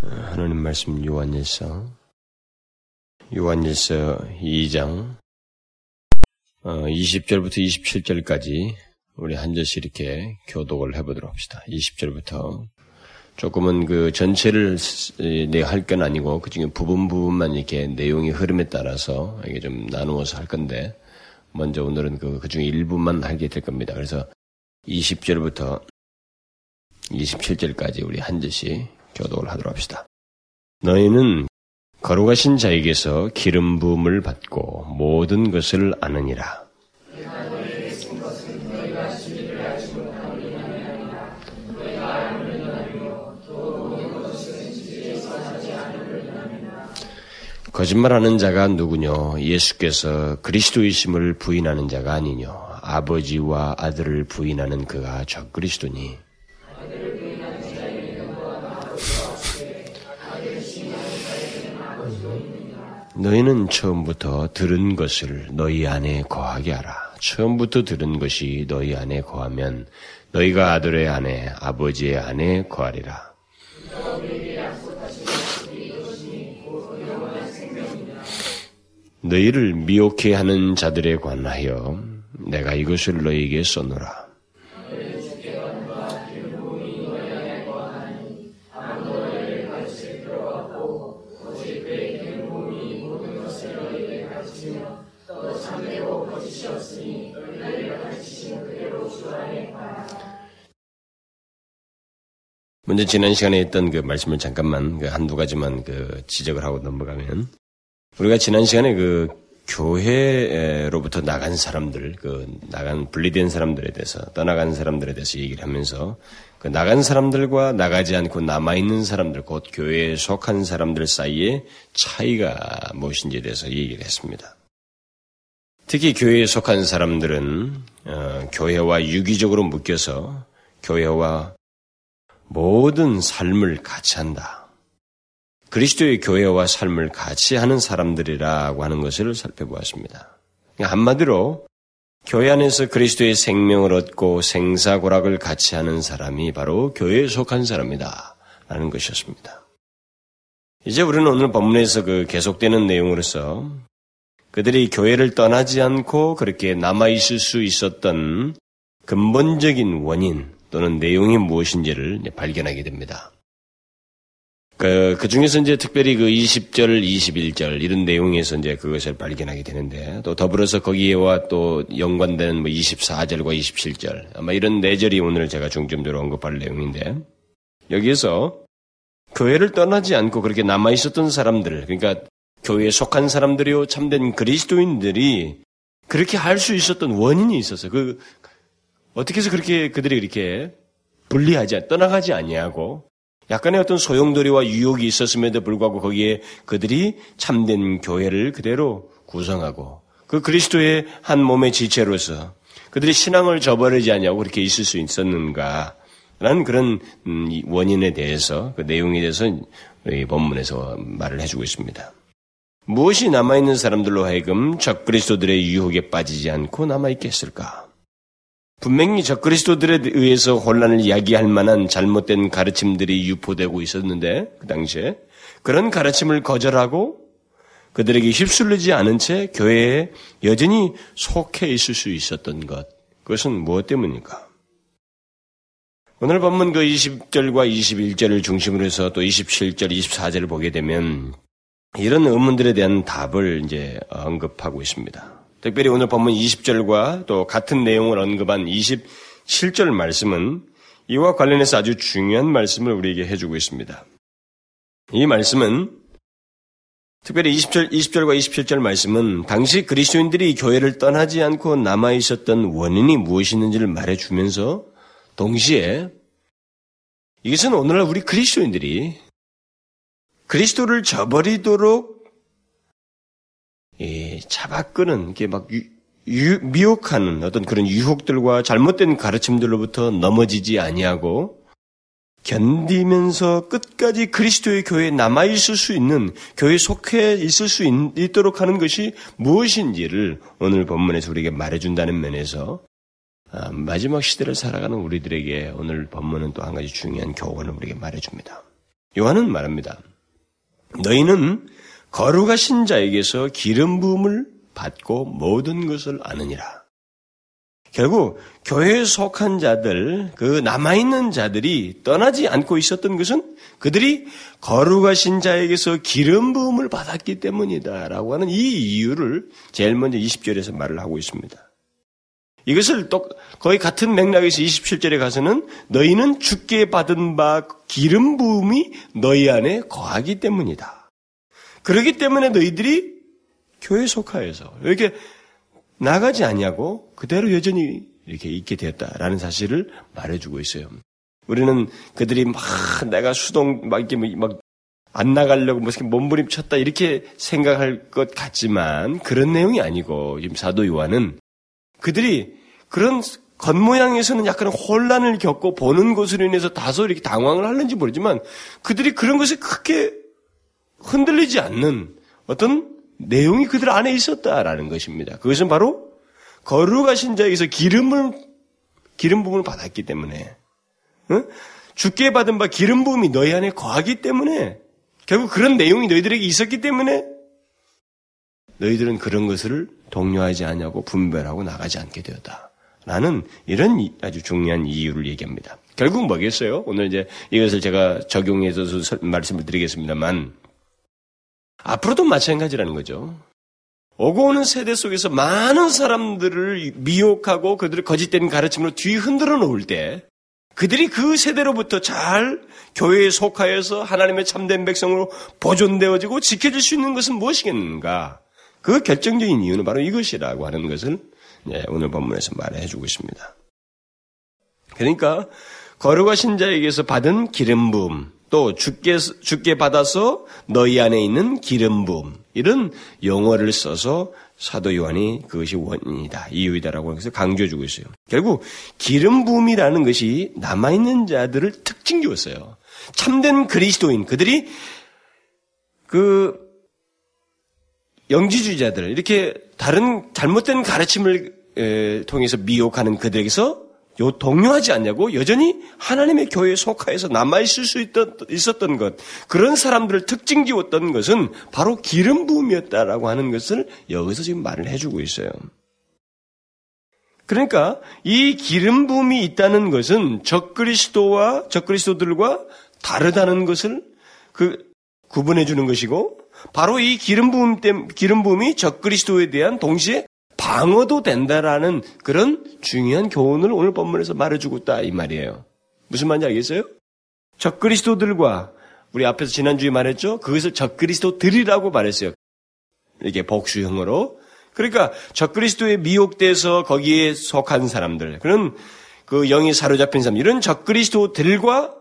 하나님 말씀 요한일서 요한일서 2장 20절부터 어, 27절까지 우리 한 절씩 이렇게 교독을 해보도록 합시다. 20절부터 조금은 그 전체를 내가 할건 아니고 그 중에 부분 부분만 이렇게 내용의 흐름에 따라서 이게 좀 나누어서 할 건데 먼저 오늘은 그, 그 중에 일부만 하게 될 겁니다. 그래서 20절부터 27절까지 우리 한 절씩 교독을 하도록 합시다. 너희는 거룩하신 자에게서 기름 부음을 받고 모든 것을 아느니라. 거짓말하는 자가 누구뇨? 예수께서 그리스도이심을 부인하는 자가 아니뇨? 아버지와 아들을 부인하는 그가 저 그리스도니. 너희는 처음부터 들은 것을 너희 안에 거하게 하라. 처음부터 들은 것이 너희 안에 거하면 너희가 아들의 안에 아버지의 안에 거하리라. 너희를 미혹해 하는 자들에 관하여 내가 이것을 너희에게 써노라. 먼저 지난 시간에 했던 그 말씀을 잠깐만 그 한두 가지만 그 지적을 하고 넘어가면 우리가 지난 시간에 그 교회로부터 나간 사람들, 그 나간 분리된 사람들에 대해서 떠나간 사람들에 대해서 얘기를 하면서 그 나간 사람들과 나가지 않고 남아 있는 사람들, 곧 교회에 속한 사람들 사이에 차이가 무엇인지에 대해서 얘기를 했습니다. 특히 교회에 속한 사람들은 어, 교회와 유기적으로 묶여서 교회와 모든 삶을 같이 한다. 그리스도의 교회와 삶을 같이 하는 사람들이라고 하는 것을 살펴보았습니다. 한마디로 교회 안에서 그리스도의 생명을 얻고 생사고락을 같이 하는 사람이 바로 교회에 속한 사람이다. 라는 것이었습니다. 이제 우리는 오늘 본문에서 그 계속되는 내용으로서 그들이 교회를 떠나지 않고 그렇게 남아있을 수 있었던 근본적인 원인, 또는 내용이 무엇인지를 발견하게 됩니다. 그, 그 중에서 이제 특별히 그 20절, 21절 이런 내용에서 이제 그것을 발견하게 되는데 또 더불어서 거기에와 또 연관되는 뭐 24절과 27절 아마 이런 네 절이 오늘 제가 중점적으로 언급할 내용인데 여기에서 교회를 떠나지 않고 그렇게 남아 있었던 사람들 그러니까 교회에 속한 사람들이요 참된 그리스도인들이 그렇게 할 수 있었던 원인이 있어서 그 어떻게 해서 그렇게 그들이 이렇게 분리하지, 떠나가지 아니하고 약간의 어떤 소용돌이와 유혹이 있었음에도 불구하고 거기에 그들이 참된 교회를 그대로 구성하고 그 그리스도의 한 몸의 지체로서 그들이 신앙을 저버리지 않냐고 그렇게 있을 수 있었는가 라는 그런 음, 원인에 대해서 그 내용에 대해서 이 본문에서 말을 해주고 있습니다. 무엇이 남아있는 사람들로 하여금 적 그리스도들의 유혹에 빠지지 않고 남아있겠을까? 분명히 적그리스도들에 의해서 혼란을 야기할 만한 잘못된 가르침들이 유포되고 있었는데 그 당시에 그런 가르침을 거절하고 그들에게 휩쓸리지 않은 채 교회에 여전히 속해 있을 수 있었던 것 그것은 무엇 때문입니까? 오늘 본문 그 20절과 21절을 중심으로 해서 또 27절, 24절을 보게 되면 이런 의문들에 대한 답을 이제 언급하고 있습니다. 특별히 오늘 본문 20절과 또 같은 내용을 언급한 27절 말씀은 이와 관련해서 아주 중요한 말씀을 우리에게 해주고 있습니다. 이 말씀은 특별히 20절, 20절과 27절 말씀은 당시 그리스도인들이 교회를 떠나지 않고 남아 있었던 원인이 무엇이있는지를 말해주면서 동시에 이것은 오늘날 우리 그리스도인들이 그리스도를 저버리도록 이 잡아끄는 게막 미혹하는 어떤 그런 유혹들과 잘못된 가르침들로부터 넘어지지 아니하고 견디면서 끝까지 그리스도의 교회에 남아 있을 수 있는 교회 속해 있을 수 있, 도록 하는 것이 무엇인지를 오늘 본문에서 우리에게 말해준다는 면에서 아, 마지막 시대를 살아가는 우리들에게 오늘 본문은 또 한 가지 중요한 교훈을 우리에게 말해줍니다. 요한은 말합니다. 너희는 거룩하신 자에게서 기름 부음을 받고 모든 것을 아느니라. 결국 교회에 속한 자들, 그 남아있는 자들이 떠나지 않고 있었던 것은 그들이 거룩하신 자에게서 기름 부음을 받았기 때문이다라고 하는 이 이유를 제일 먼저 20절에서 말을 하고 있습니다. 이것을 또 거의 같은 맥락에서 27절에 가서는 너희는 죽게 받은 바 기름 부음이 너희 안에 거하기 때문이다. 그러기 때문에 너희들이 교회 속하여서 이렇게 나가지 않냐고 그대로 여전히 이렇게 있게 되었다라는 사실을 말해주고 있어요. 우리는 그들이 막 내가 수동 막 이렇게 뭐 막안 나가려고 무슨 몸부림쳤다 이렇게 생각할 것 같지만 그런 내용이 아니고 지금 사도 요한은 그들이 그런 겉모양에서는 약간 혼란을 겪고 보는 것으로 인해서 다소 이렇게 당황을 하는지 모르지만 그들이 그런 것에 크게 흔들리지 않는 어떤 내용이 그들 안에 있었다라는 것입니다. 그것은 바로 거룩하신 자에게서 기름을 기름 부음을 받았기 때문에 응? 죽게 받은 바 기름 부음이 너희 안에 거하기 때문에 결국 그런 내용이 너희들에게 있었기 때문에 너희들은 그런 것을 동요하지 않냐고 분별하고 나가지 않게 되었다. 라는 이런 아주 중요한 이유를 얘기합니다. 결국 뭐겠어요? 오늘 이제 이것을 제가 적용해서 말씀을 드리겠습니다만 앞으로도 마찬가지라는 거죠. 오고 오는 세대 속에서 많은 사람들을 미혹하고 그들을 거짓된 가르침으로 뒤 흔들어 놓을 때 그들이 그 세대로부터 잘 교회에 속하여서 하나님의 참된 백성으로 보존되어지고 지켜질 수 있는 것은 무엇이겠는가? 그 결정적인 이유는 바로 이것이라고 하는 것을 오늘 본문에서 말해 주고 있습니다. 그러니까 거룩하신 자에게서 받은 기름 부음, 또 죽게, 죽게 받아서 너희 안에 있는 기름 부음, 이런 용어를 써서 사도 요한이 그것이 원인이다, 이유이다라고 해서 강조해 주고 있어요. 결국 기름 부음이라는 것이 남아 있는 자들을 특징 지었어요. 참된 그리스도인, 그들이 그 영지주의자들, 이렇게 다른 잘못된 가르침을 통해서 미혹하는 그들에게서 요 동요하지 않냐고 여전히 하나님의 교회에 속하여서 남아 있을 수 있던, 있었던 것, 그런 사람들을 특징 지었던 것은 바로 기름 부음이었다라고 하는 것을 여기서 지금 말을 해주고 있어요. 그러니까 이 기름 부음이 있다는 것은 적그리스도와 적그리스도들과 다르다는 것을 그 구분해 주는 것이고 바로 이 기름 부음 때 기름 부음이 적그리스도에 대한 동시에 방어도 된다라는 그런 중요한 교훈을 오늘 본문에서 말해주고 있다 이 말이에요. 무슨 말인지 알겠어요? 적그리스도들과 우리 앞에서 지난주에 말했죠. 그것을 적그리스도들이라고 말했어요. 이게 복수형으로. 그러니까 적그리스도에 미혹돼서 거기에 속한 사람들, 그런 그 영이 사로잡힌 사람, 이런 적그리스도들과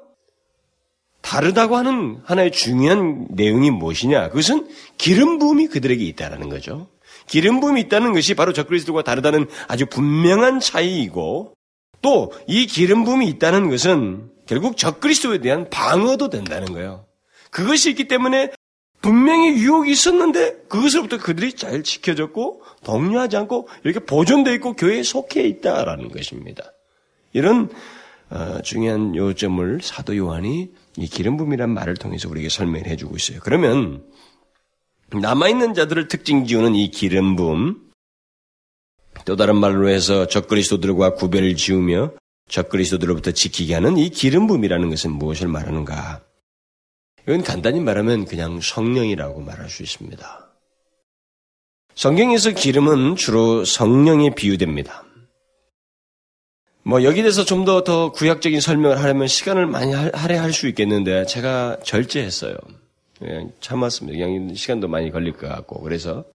다르다고 하는 하나의 중요한 내용이 무엇이냐? 그것은 기름 부음이 그들에게 있다라는 거죠. 기름 부음이 있다는 것이 바로 적그리스도와 다르다는 아주 분명한 차이이고 또 이 기름 부음이 있다는 것은 결국 적그리스도에 대한 방어도 된다는 거예요. 그것이 있기 때문에 분명히 유혹이 있었는데 그것으로부터 그들이 잘 지켜졌고 동요하지 않고 이렇게 보존되어 있고 교회에 속해 있다라는 것입니다. 이런 어, 중요한 요점을 사도 요한이 이 기름 부음이란 말을 통해서 우리에게 설명을 해주고 있어요. 그러면 남아있는 자들을 특징 지우는 이 기름 부음, 또 다른 말로 해서 적그리스도들과 구별을 지우며 적그리스도들로부터 지키게 하는 이 기름 부음이라는 것은 무엇을 말하는가? 이건 간단히 말하면 그냥 성령이라고 말할 수 있습니다. 성경에서 기름은 주로 성령에 비유됩니다. 뭐 여기 대해서 좀 더더 구약적인 설명을 하려면 시간을 많이 할애할 수 있겠는데 제가 절제했어요. 그냥 참았습니다. 그냥 시간도 많이 걸릴 것 같고 그래서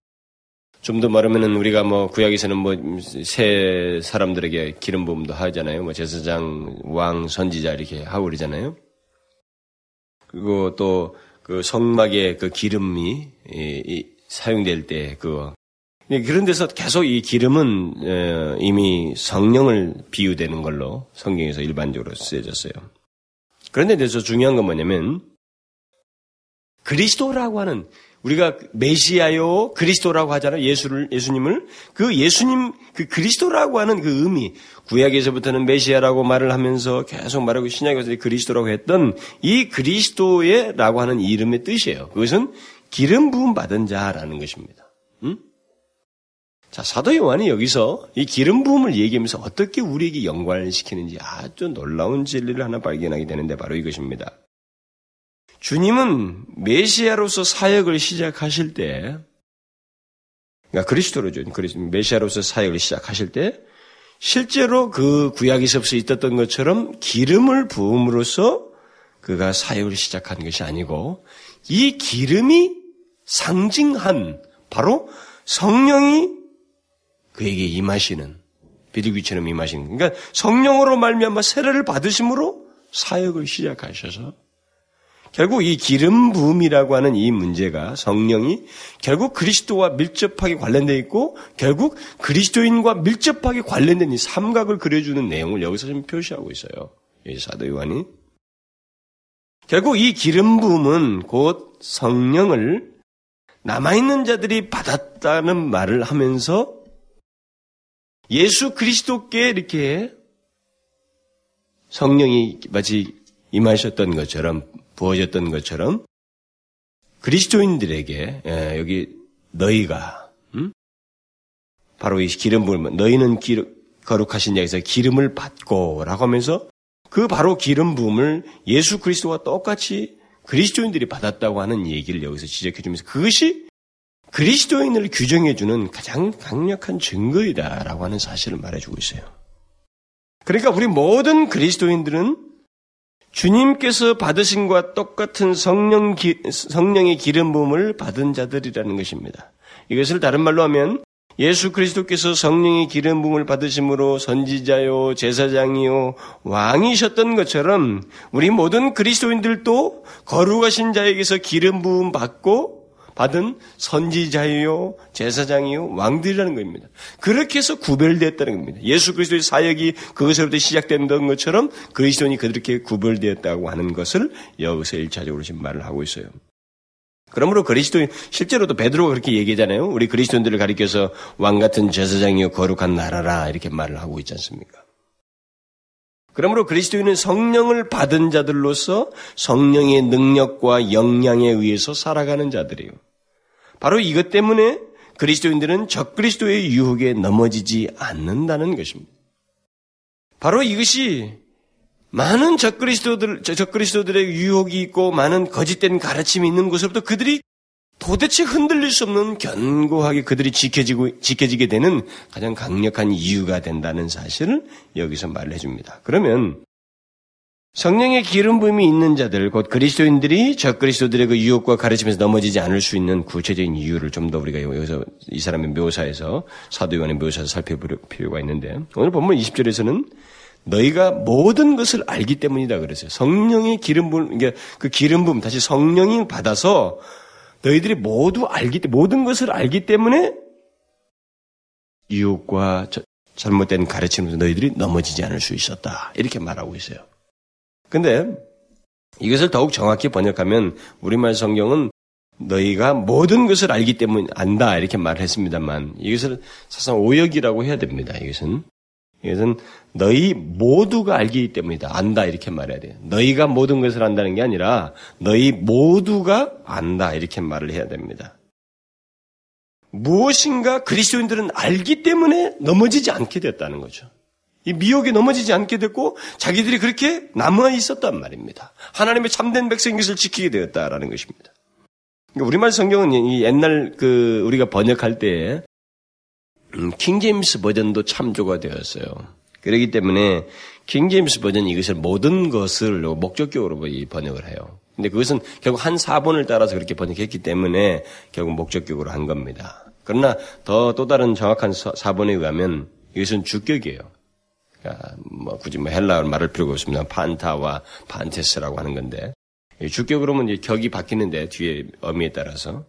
좀 더 말하면은 우리가 뭐 구약에서는 뭐 새 사람들에게 기름 부음도 하잖아요. 뭐 제사장, 왕, 선지자 이렇게 하고 그러잖아요. 그리고 또 그 성막에 그 기름이 사용될 때그 그런 데서 계속 이 기름은 이미 성령을 비유되는 걸로 성경에서 일반적으로 쓰여졌어요. 그런데 대해서 중요한 건 뭐냐면 그리스도라고 하는 우리가 메시아요 그리스도라고 하잖아요. 예수를 예수님을 그 예수님 그 그리스도라고 하는 그 의미 구약에서부터는 메시아라고 말을 하면서 계속 말하고 신약에서 그리스도라고 했던 이 그리스도의라고 하는 이름의 뜻이에요. 그것은 기름 부음 받은 자라는 것입니다. 음? 자, 사도 요한이 여기서 이 기름 부음을 얘기하면서 어떻게 우리에게 연관을 시키는지 아주 놀라운 진리를 하나 발견하게 되는데 바로 이것입니다. 주님은 메시아로서 사역을 시작하실 때, 그러니까 그리스도로죠. 메시아로서 사역을 시작하실 때, 실제로 그 구약에서부터 있었던 것처럼 기름을 부음으로써 그가 사역을 시작한 것이 아니고, 이 기름이 상징한 바로 성령이 그에게 임하시는 비둘기처럼 임하시는 그러니까 성령으로 말미암아 세례를 받으심으로 사역을 시작하셔서 결국 이 기름 부음이라고 하는 이 문제가 성령이 결국 그리스도와 밀접하게 관련되어 있고 결국 그리스도인과 밀접하게 관련된 이 삼각을 그려주는 내용을 여기서 좀 표시하고 있어요. 이 사도 요한이 결국 이 기름 부음은 곧 성령을 남아있는 자들이 받았다는 말을 하면서 예수 그리스도께 이렇게 성령이 마치 임하셨던 것처럼 부어졌던 것처럼 그리스도인들에게 예, 여기 너희가 음? 바로 이 기름 부음 너희는 기름, 거룩하신 자에서 기름을 받고라고 하면서 그 바로 기름 부음을 예수 그리스도와 똑같이 그리스도인들이 받았다고 하는 얘기를 여기서 지적해 주면서 그것이 그리스도인을 규정해 주는 가장 강력한 증거이다라고 하는 사실을 말해 주고 있어요. 그러니까 우리 모든 그리스도인들은 주님께서 받으신 것과 똑같은 성령 기, 성령의 기름 부음을 받은 자들이라는 것입니다. 이것을 다른 말로 하면 예수 그리스도께서 성령의 기름 부음을 받으심으로 선지자요 제사장이요 왕이셨던 것처럼 우리 모든 그리스도인들도 거룩하신 자에게서 기름 부음 받고 받은 선지자요, 제사장이요, 왕들이라는 겁니다. 그렇게 해서 구별되었다는 겁니다. 예수 그리스도의 사역이 그것으로부터 시작된던 것처럼 그리스도인이 그렇게 구별되었다고 하는 것을 여기서 일차적으로 지금 말을 하고 있어요. 그러므로 그리스도인 실제로도 베드로가 그렇게 얘기하잖아요. 우리 그리스도인들을 가리켜서 왕 같은 제사장이요 거룩한 나라라 이렇게 말을 하고 있지 않습니까? 그러므로 그리스도인은 성령을 받은 자들로서 성령의 능력과 역량에 의해서 살아가는 자들이에요. 바로 이것 때문에 그리스도인들은 적그리스도의 유혹에 넘어지지 않는다는 것입니다. 바로 이것이 많은 적그리스도들, 적그리스도들의 유혹이 있고 많은 거짓된 가르침이 있는 곳으로부터 그들이 도대체 흔들릴 수 없는 견고하게 그들이 지켜지고, 지켜지게 되는 가장 강력한 이유가 된다는 사실을 여기서 말을 해줍니다. 그러면 성령의 기름 부음이 있는 자들, 곧 그리스도인들이 저 그리스도들의 그 유혹과 가르침에서 넘어지지 않을 수 있는 구체적인 이유를 좀 더 우리가 여기서 이 사람의 묘사에서 사도 요한의 묘사에서 살펴볼 필요가 있는데 오늘 본문 20절에서는 너희가 모든 것을 알기 때문이다 그랬어요. 성령의 기름 부음, 그러니까 그 기름 부음 다시 성령이 받아서 너희들이 모두 알기 모든 것을 알기 때문에 유혹과 잘못된 가르침으로 너희들이 넘어지지 않을 수 있었다. 이렇게 말하고 있어요. 근데 이것을 더욱 정확히 번역하면 우리말 성경은 너희가 모든 것을 알기 때문에 안다 이렇게 말했습니다만 이것을 사실 오역이라고 해야 됩니다. 이것은 이것은 너희 모두가 알기 때문이다. 안다 이렇게 말해야 돼요. 너희가 모든 것을 안다는 게 아니라 너희 모두가 안다 이렇게 말을 해야 됩니다. 무엇인가 그리스도인들은 알기 때문에 넘어지지 않게 됐다는 거죠. 이 미혹에 넘어지지 않게 됐고 자기들이 그렇게 남아 있었단 말입니다. 하나님의 참된 백성인 것을 지키게 되었다라는 것입니다. 그러니까 우리말 성경은 옛날 그 우리가 번역할 때 음, 킹제임스 버전도 참조가 되었어요. 그렇기 때문에 킹제임스 버전 이것을 모든 것을 목적격으로 번역을 해요. 근데 그것은 결국 한 사본을 따라서 그렇게 번역했기 때문에 결국 목적격으로 한 겁니다. 그러나 더 또 다른 정확한 사본에 의하면 이것은 주격이에요. 그러니까 뭐 굳이 뭐 헬라어를 말할 필요가 없습니다. 판타와 판테스라고 하는 건데 주격으로는 이제 격이 바뀌는데 뒤에 의미에 따라서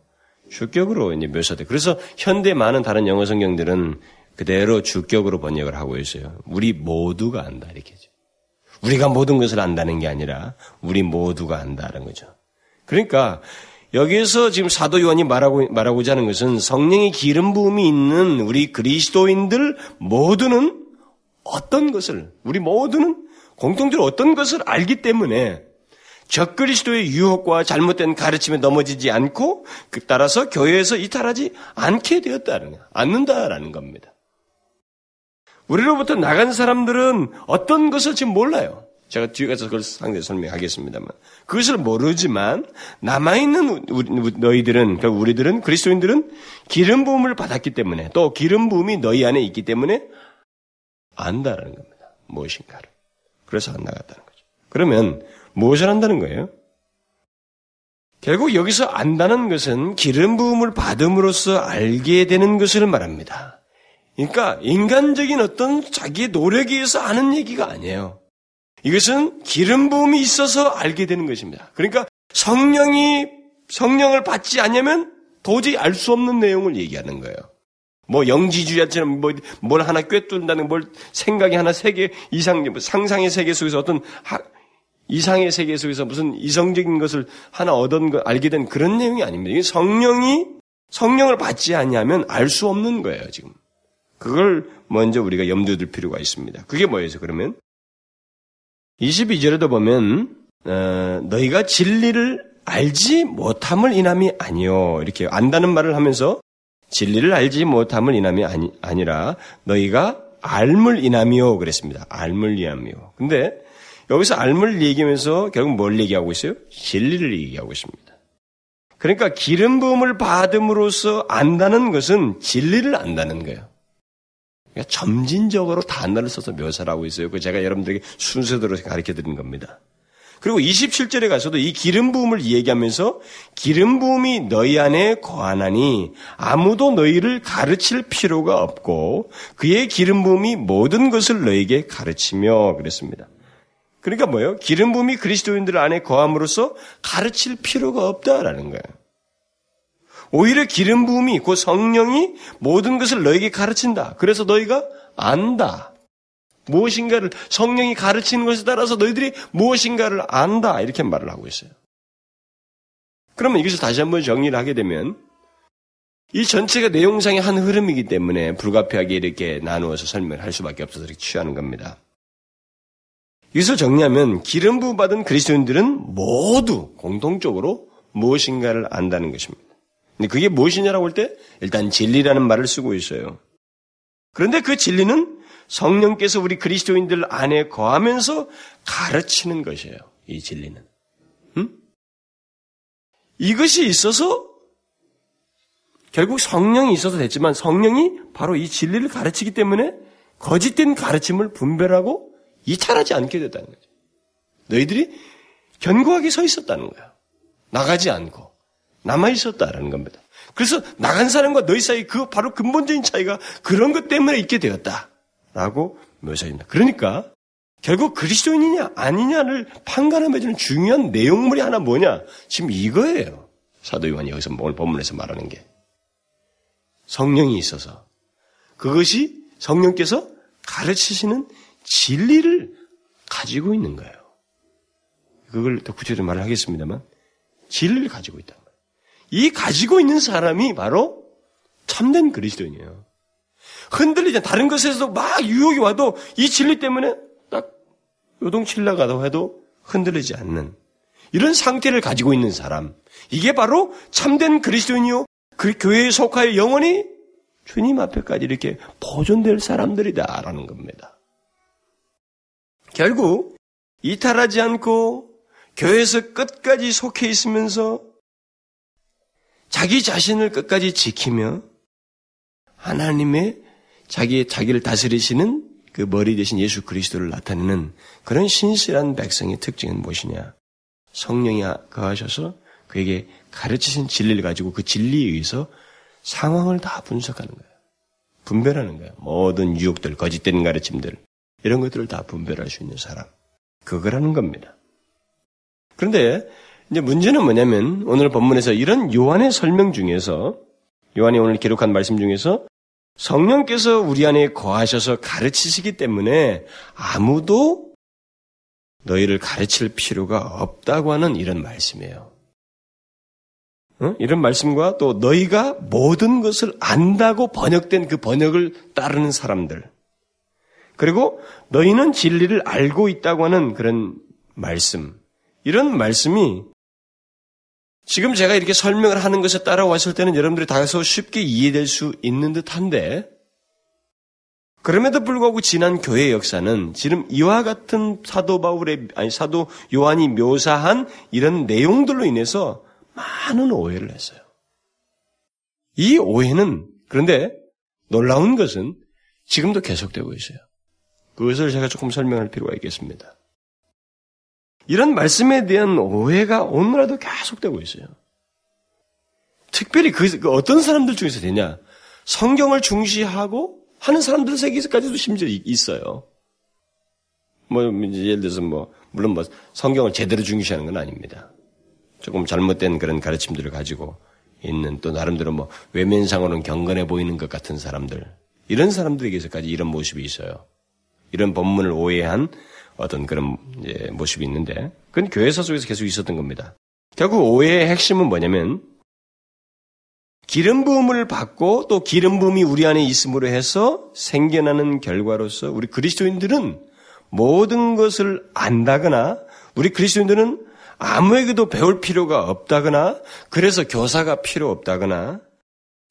주격으로 이제 묘사돼. 그래서 현대 많은 다른 영어 성경들은 그대로 주격으로 번역을 하고 있어요. 우리 모두가 안다 이렇게죠. 우리가 모든 것을 안다는 게 아니라 우리 모두가 안다는 거죠. 그러니까 여기에서 지금 사도 요한이 말하고, 말하고자 하는 것은 성령의 기름 부음이 있는 우리 그리스도인들 모두는 어떤 것을, 우리 모두는 공통적으로 어떤 것을 알기 때문에 적그리스도의 유혹과 잘못된 가르침에 넘어지지 않고 그 따라서 교회에서 이탈하지 않게 되었다는 거, 않는다라는 겁니다. 우리로부터 나간 사람들은 어떤 것을 지금 몰라요. 제가 뒤에 가서 그걸 상대 설명하겠습니다만. 그것을 모르지만, 남아 있는 너희들은, 그러니까 우리들은, 그리스도인들은 기름 부음을 받았기 때문에, 또 기름 부음이 너희 안에 있기 때문에 안다라는 겁니다. 무엇인가를. 그래서 안 나갔다는 거죠. 그러면 무엇을 한다는 거예요? 결국 여기서 안다는 것은 기름 부음을 받음으로써 알게 되는 것을 말합니다. 그러니까 인간적인 어떤 자기의 노력에 의해서 아는 얘기가 아니에요. 이것은 기름 부음이 있어서 알게 되는 것입니다. 그러니까 성령이 성령을 받지 않으면 도저히 알 수 없는 내용을 얘기하는 거예요. 뭐 영지주의자처럼 뭐 뭘 하나 꿰뚫는다는 뭘 생각이 하나 세계 이상 뭐 상상의 세계 속에서 어떤 하, 이상의 세계 속에서 무슨 이성적인 것을 하나 얻은 거 알게 된 그런 내용이 아닙니다. 성령이 성령을 받지 않냐면 알 수 없는 거예요, 지금. 그걸 먼저 우리가 염두에 둘 필요가 있습니다. 그게 뭐예요, 그러면? 22절에도 보면 어, 너희가 진리를 알지 못함을 인함이 아니요. 이렇게 안다는 말을 하면서 진리를 알지 못함을 인함이 아니, 아니라 너희가 알물 인함이요 그랬습니다. 알물 인함이요. 근데 여기서 알물 얘기하면서 결국 뭘 얘기하고 있어요? 진리를 얘기하고 있습니다. 그러니까 기름 부음을 받음으로써 안다는 것은 진리를 안다는 거예요. 그러니까 점진적으로 단어를 써서 묘사를 하고 있어요. 그 제가 여러분들에게 순서대로 가르쳐 드린 겁니다. 그리고 27절에 가서도 이 기름 부음을 얘기하면서 기름 부음이 너희 안에 거하나니 아무도 너희를 가르칠 필요가 없고 그의 기름 부음이 모든 것을 너에게 가르치며 그랬습니다. 그러니까 뭐예요? 기름 부음이 그리스도인들 안에 거함으로써 가르칠 필요가 없다라는 거예요. 오히려 기름 부음이 그 성령이 모든 것을 너에게 가르친다. 그래서 너희가 안다. 무엇인가를 성령이 가르치는 것에 따라서 너희들이 무엇인가를 안다. 이렇게 말을 하고 있어요. 그러면 이것을 다시 한번 정리를 하게 되면 이 전체가 내용상의 한 흐름이기 때문에 불가피하게 이렇게 나누어서 설명을 할 수밖에 없어서 이렇게 취하는 겁니다. 이것을 정리하면 기름 부음 받은 그리스도인들은 모두 공통적으로 무엇인가를 안다는 것입니다. 근데 그게 무엇이냐라고 할 때 일단 진리라는 말을 쓰고 있어요. 그런데 그 진리는 성령께서 우리 그리스도인들 안에 거하면서 가르치는 것이에요. 이 진리는. 음? 이것이 있어서 결국 성령이 있어서 됐지만 성령이 바로 이 진리를 가르치기 때문에 거짓된 가르침을 분별하고 이탈하지 않게 됐다는 거죠. 너희들이 견고하게 서 있었다는 거야. 나가지 않고. 남아 있었다라는 겁니다. 그래서 나간 사람과 너희 사이 그 바로 근본적인 차이가 그런 것 때문에 있게 되었다라고 묘사합니다. 그러니까 결국 그리스도인이냐 아니냐를 판가름해 주는 중요한 내용물이 하나 뭐냐? 지금 이거예요. 사도 요한이 여기서 오늘 본문에서 말하는 게 성령이 있어서 그것이 성령께서 가르치시는 진리를 가지고 있는 거예요. 그걸 더 구체적으로 말을 하겠습니다만 진리를 가지고 있다. 이 가지고 있는 사람이 바로 참된 그리스도인이에요. 흔들리지 다른 것에서 막 유혹이 와도 이 진리 때문에 딱 요동칠라가도 해도 흔들리지 않는 이런 상태를 가지고 있는 사람. 이게 바로 참된 그리스도인이요. 그 교회에 속하여 영원히 주님 앞에까지 이렇게 보존될 사람들이다라는 겁니다. 결국 이탈하지 않고 교회에서 끝까지 속해 있으면서 자기 자신을 끝까지 지키며 하나님의 자기 자기를 다스리시는 그 머리 대신 예수 그리스도를 나타내는 그런 신실한 백성의 특징은 무엇이냐? 성령이 거하셔서 그에게 가르치신 진리를 가지고 그 진리에 의해서 상황을 다 분석하는 거예요. 분별하는 거예요. 모든 유혹들, 거짓된 가르침들, 이런 것들을 다 분별할 수 있는 사람. 그거라는 겁니다. 그런데 이제 문제는 뭐냐면 오늘 본문에서 이런 요한의 설명 중에서 요한이 오늘 기록한 말씀 중에서 성령께서 우리 안에 거하셔서 가르치시기 때문에 아무도 너희를 가르칠 필요가 없다고 하는 이런 말씀이에요. 어? 이런 말씀과 또 너희가 모든 것을 안다고 번역된 그 번역을 따르는 사람들. 그리고 너희는 진리를 알고 있다고 하는 그런 말씀. 이런 말씀이 지금 제가 이렇게 설명을 하는 것에 따라왔을 때는 여러분들이 다소 쉽게 이해될 수 있는 듯 한데, 그럼에도 불구하고 지난 교회 역사는 지금 이와 같은 사도 바울의, 아니, 사도 요한이 묘사한 이런 내용들로 인해서 많은 오해를 했어요. 이 오해는, 그런데 놀라운 것은 지금도 계속되고 있어요. 그것을 제가 조금 설명할 필요가 있겠습니다. 이런 말씀에 대한 오해가 오늘날도 계속되고 있어요. 특별히 그, 그 어떤 사람들 중에서 되냐? 성경을 중시하고 하는 사람들 세계에서까지도 심지어 있어요. 뭐 예를 들어서 뭐 물론 뭐 성경을 제대로 중시하는 건 아닙니다. 조금 잘못된 그런 가르침들을 가지고 있는 또 나름대로 뭐 외면상으로는 경건해 보이는 것 같은 사람들 이런 사람들에게서까지 이런 모습이 있어요. 이런 본문을 오해한 어떤 그런 모습이 있는데 그건 교회사 속에서 계속 있었던 겁니다. 결국 오해의 핵심은 뭐냐면 기름 부음을 받고 또 기름 부음이 우리 안에 있음으로 해서 생겨나는 결과로서 우리 그리스도인들은 모든 것을 안다거나 우리 그리스도인들은 아무에게도 배울 필요가 없다거나 그래서 교사가 필요 없다거나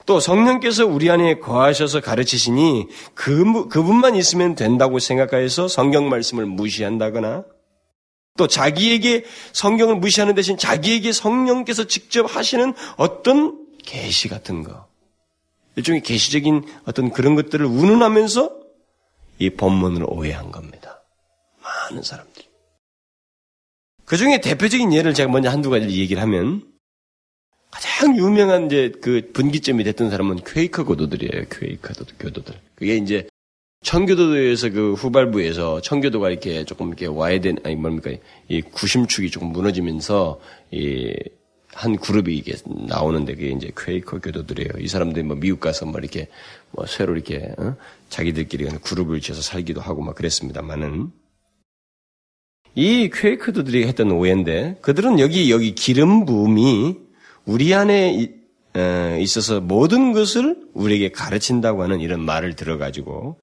또 성령께서 우리 안에 거하셔서 가르치시니 그, 그분만 있으면 된다고 생각하여서 성경 말씀을 무시한다거나 또 자기에게 성경을 무시하는 대신 자기에게 성령께서 직접 하시는 어떤 계시 같은 거 일종의 계시적인 어떤 그런 것들을 운운하면서 이 본문을 오해한 겁니다. 많은 사람들이. 그 중에 대표적인 예를 제가 먼저 한두 가지 얘기를 하면 가장 유명한 이제 그 분기점이 됐던 사람은 퀘이커 교도들이에요. 퀘이커 교도들. 그게 이제 청교도에서 그 후발부에서 청교도가 이렇게 조금 이렇게 와야 된 아니 뭡니까 이 구심축이 조금 무너지면서 이 한 그룹이 이게 나오는데 그게 이제 퀘이커 교도들이에요. 이 사람들이 뭐 미국 가서 뭐 이렇게 뭐 새로 이렇게 어? 자기들끼리 그룹을 지어서 살기도 하고 막 그랬습니다만은 이 퀘이커들이 했던 오해인데 그들은 여기 여기 기름 부음이 우리 안에 있어서 모든 것을 우리에게 가르친다고 하는 이런 말을 들어가지고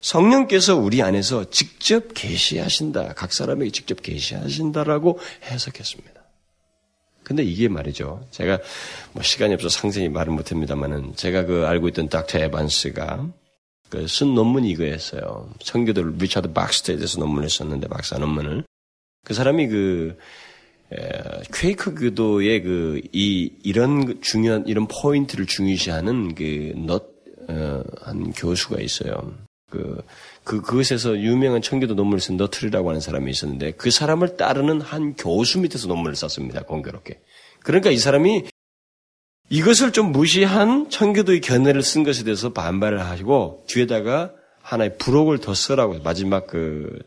성령께서 우리 안에서 직접 계시하신다. 각 사람에게 직접 계시하신다라고 해석했습니다. 근데 이게 말이죠. 제가 뭐 시간이 없어 상세히 말을 못합니다만은 제가 그 알고 있던 닥터 에반스가 그 쓴 논문이 이거였어요. 청교도 리차드 박스터에 대해서 논문을 썼는데 박사 논문을 그 사람이 그 퀘이커 교도의 그, 이, 이런 중요한, 이런 포인트를 중요시하는 그, 넛, 어, 한 교수가 있어요. 그, 그, 그것에서 유명한 청교도 논문을 쓴 너트리라고 하는 사람이 있었는데 그 사람을 따르는 한 교수 밑에서 논문을 썼습니다. 공교롭게. 그러니까 이 사람이 이것을 좀 무시한 청교도의 견해를 쓴 것에 대해서 반발을 하시고 뒤에다가 하나의 부록을 더 쓰라고 마지막 그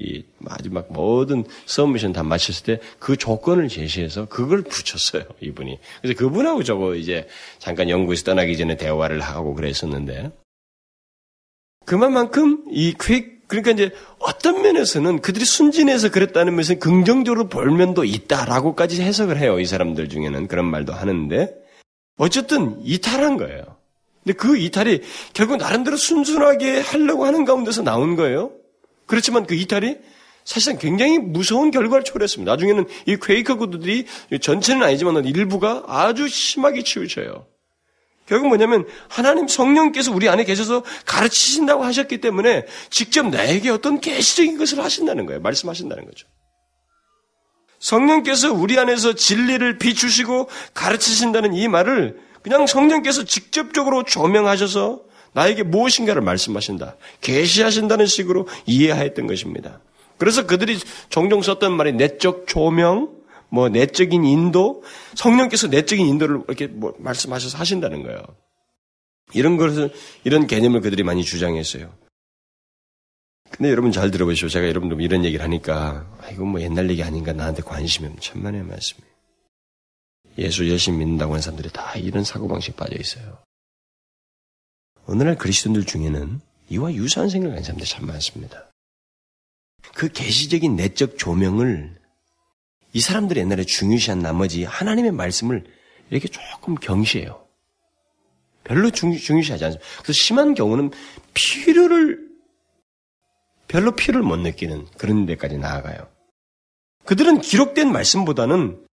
이 마지막 모든 서미션 다 마쳤을 때 그 조건을 제시해서 그걸 붙였어요 이분이. 그래서 그분하고 저거 이제 잠깐 연구에서 떠나기 전에 대화를 하고 그랬었는데 그만큼 이 퀵, 그러니까 이제 어떤 면에서는 그들이 순진해서 그랬다는 면에서 긍정적으로 볼 면도 있다라고까지 해석을 해요. 이 사람들 중에는 그런 말도 하는데 어쨌든 이탈한 거예요. 근데 그 이탈이 결국 나름대로 순순하게 하려고 하는 가운데서 나온 거예요. 그렇지만 그 이탈이 사실상 굉장히 무서운 결과를 초래했습니다. 나중에는 이 퀘이커 구들이 전체는 아니지만 일부가 아주 심하게 치우쳐요. 결국 뭐냐면 하나님 성령께서 우리 안에 계셔서 가르치신다고 하셨기 때문에 직접 나에게 어떤 계시적인 것을 하신다는 거예요. 말씀하신다는 거죠. 성령께서 우리 안에서 진리를 비추시고 가르치신다는 이 말을 그냥 성령께서 직접적으로 조명하셔서 나에게 무엇인가를 말씀하신다. 계시하신다는 식으로 이해하였던 것입니다. 그래서 그들이 종종 썼던 말이 내적 조명, 뭐 내적인 인도, 성령께서 내적인 인도를 이렇게 뭐 말씀하셔서 하신다는 거예요. 이런 것을 이런 개념을 그들이 많이 주장했어요. 근데 여러분 잘 들어보시오. 제가 여러분들 이런 얘기를 하니까 아, 이건 뭐 옛날 얘기 아닌가 나한테 관심이 없는 천만의 말씀이에요. 예수 열심히 믿는다고 하는 사람들이 다 이런 사고방식 빠져 있어요. 오늘날 그리스도인들 중에는 이와 유사한 생각을 가진 사람들이 참 많습니다. 그 계시적인 내적 조명을 이 사람들이 옛날에 중요시한 나머지 하나님의 말씀을 이렇게 조금 경시해요. 별로 중, 중시하지 않습니다. 그래서 심한 경우는 필요를 별로 필요를 못 느끼는 그런 데까지 나아가요. 그들은 기록된 말씀보다는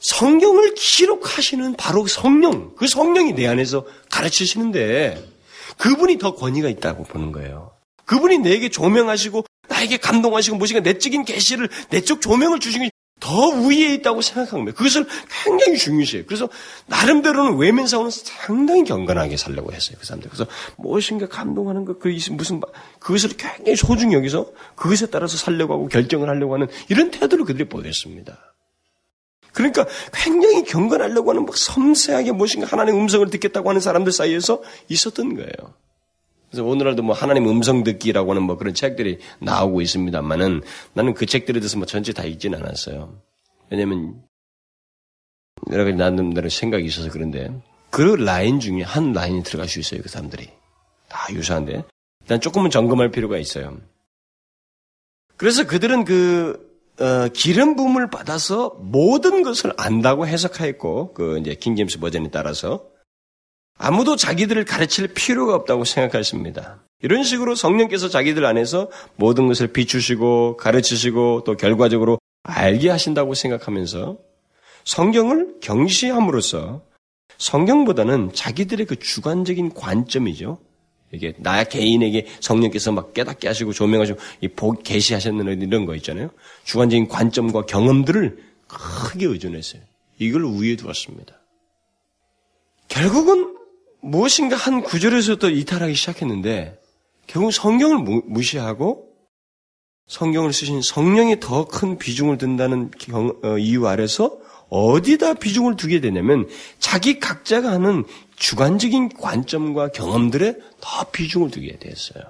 성경을 기록하시는 바로 성령, 그 성령이 내 안에서 가르치시는데 그분이 더 권위가 있다고 보는 거예요. 그분이 내게 조명하시고 나에게 감동하시고 무엇인가 내적인 계시를 내적 조명을 주신 게 더 위에 있다고 거예요. 그것을 굉장히 중요시해요. 그래서 나름대로는 외면상으로는 상당히 경건하게 살려고 했어요. 그 사람들. 그래서 무엇인가 감동하는 것, 그 무슨 그것을 굉장히 소중히 여기서 그것에 따라서 살려고 하고 결정을 하려고 하는 이런 태도를 그들이 보였습니다. 그러니까 굉장히 경건하려고 하는 막 섬세하게 무엇인가 하나님의 음성을 듣겠다고 하는 사람들 사이에서 있었던 거예요. 그래서 오늘날도 뭐 하나님 음성 듣기라고 하는 뭐 그런 책들이 나오고 있습니다만은 나는 그 책들에 대해서 뭐 전체 다 읽진 않았어요. 왜냐면 여러 가지 나름대로 생각이 있어서 그런데 그 라인 중에 한 라인이 들어갈 수 있어요. 그 사람들이. 다 유사한데. 일단 조금은 점검할 필요가 있어요. 그래서 그들은 그 어, 기름 부음을 받아서 모든 것을 안다고 해석하였고 그 이제 킹제임스 버전에 따라서 아무도 자기들을 가르칠 필요가 없다고 생각했습니다. 이런 식으로 성령께서 자기들 안에서 모든 것을 비추시고 가르치시고 또 결과적으로 알게 하신다고 생각하면서 성경을 경시함으로써 성경보다는 자기들의 그 주관적인 관점이죠. 이게 나 개인에게 성령께서 막 깨닫게 하시고 조명하시고 이 복 계시하셨는 이런 거 있잖아요. 주관적인 관점과 경험들을 크게 의존했어요. 이걸 위에 두었습니다. 결국은 무엇인가 한 구절에서 또 이탈하기 시작했는데 결국 성경을 무, 시하고 성경을 쓰신 성령이 더 큰 비중을 둔다는 경, 어, 이유 아래서 어디다 비중을 두게 되냐면 자기 각자가 하는 주관적인 관점과 경험들에 더 비중을 두게 됐어요.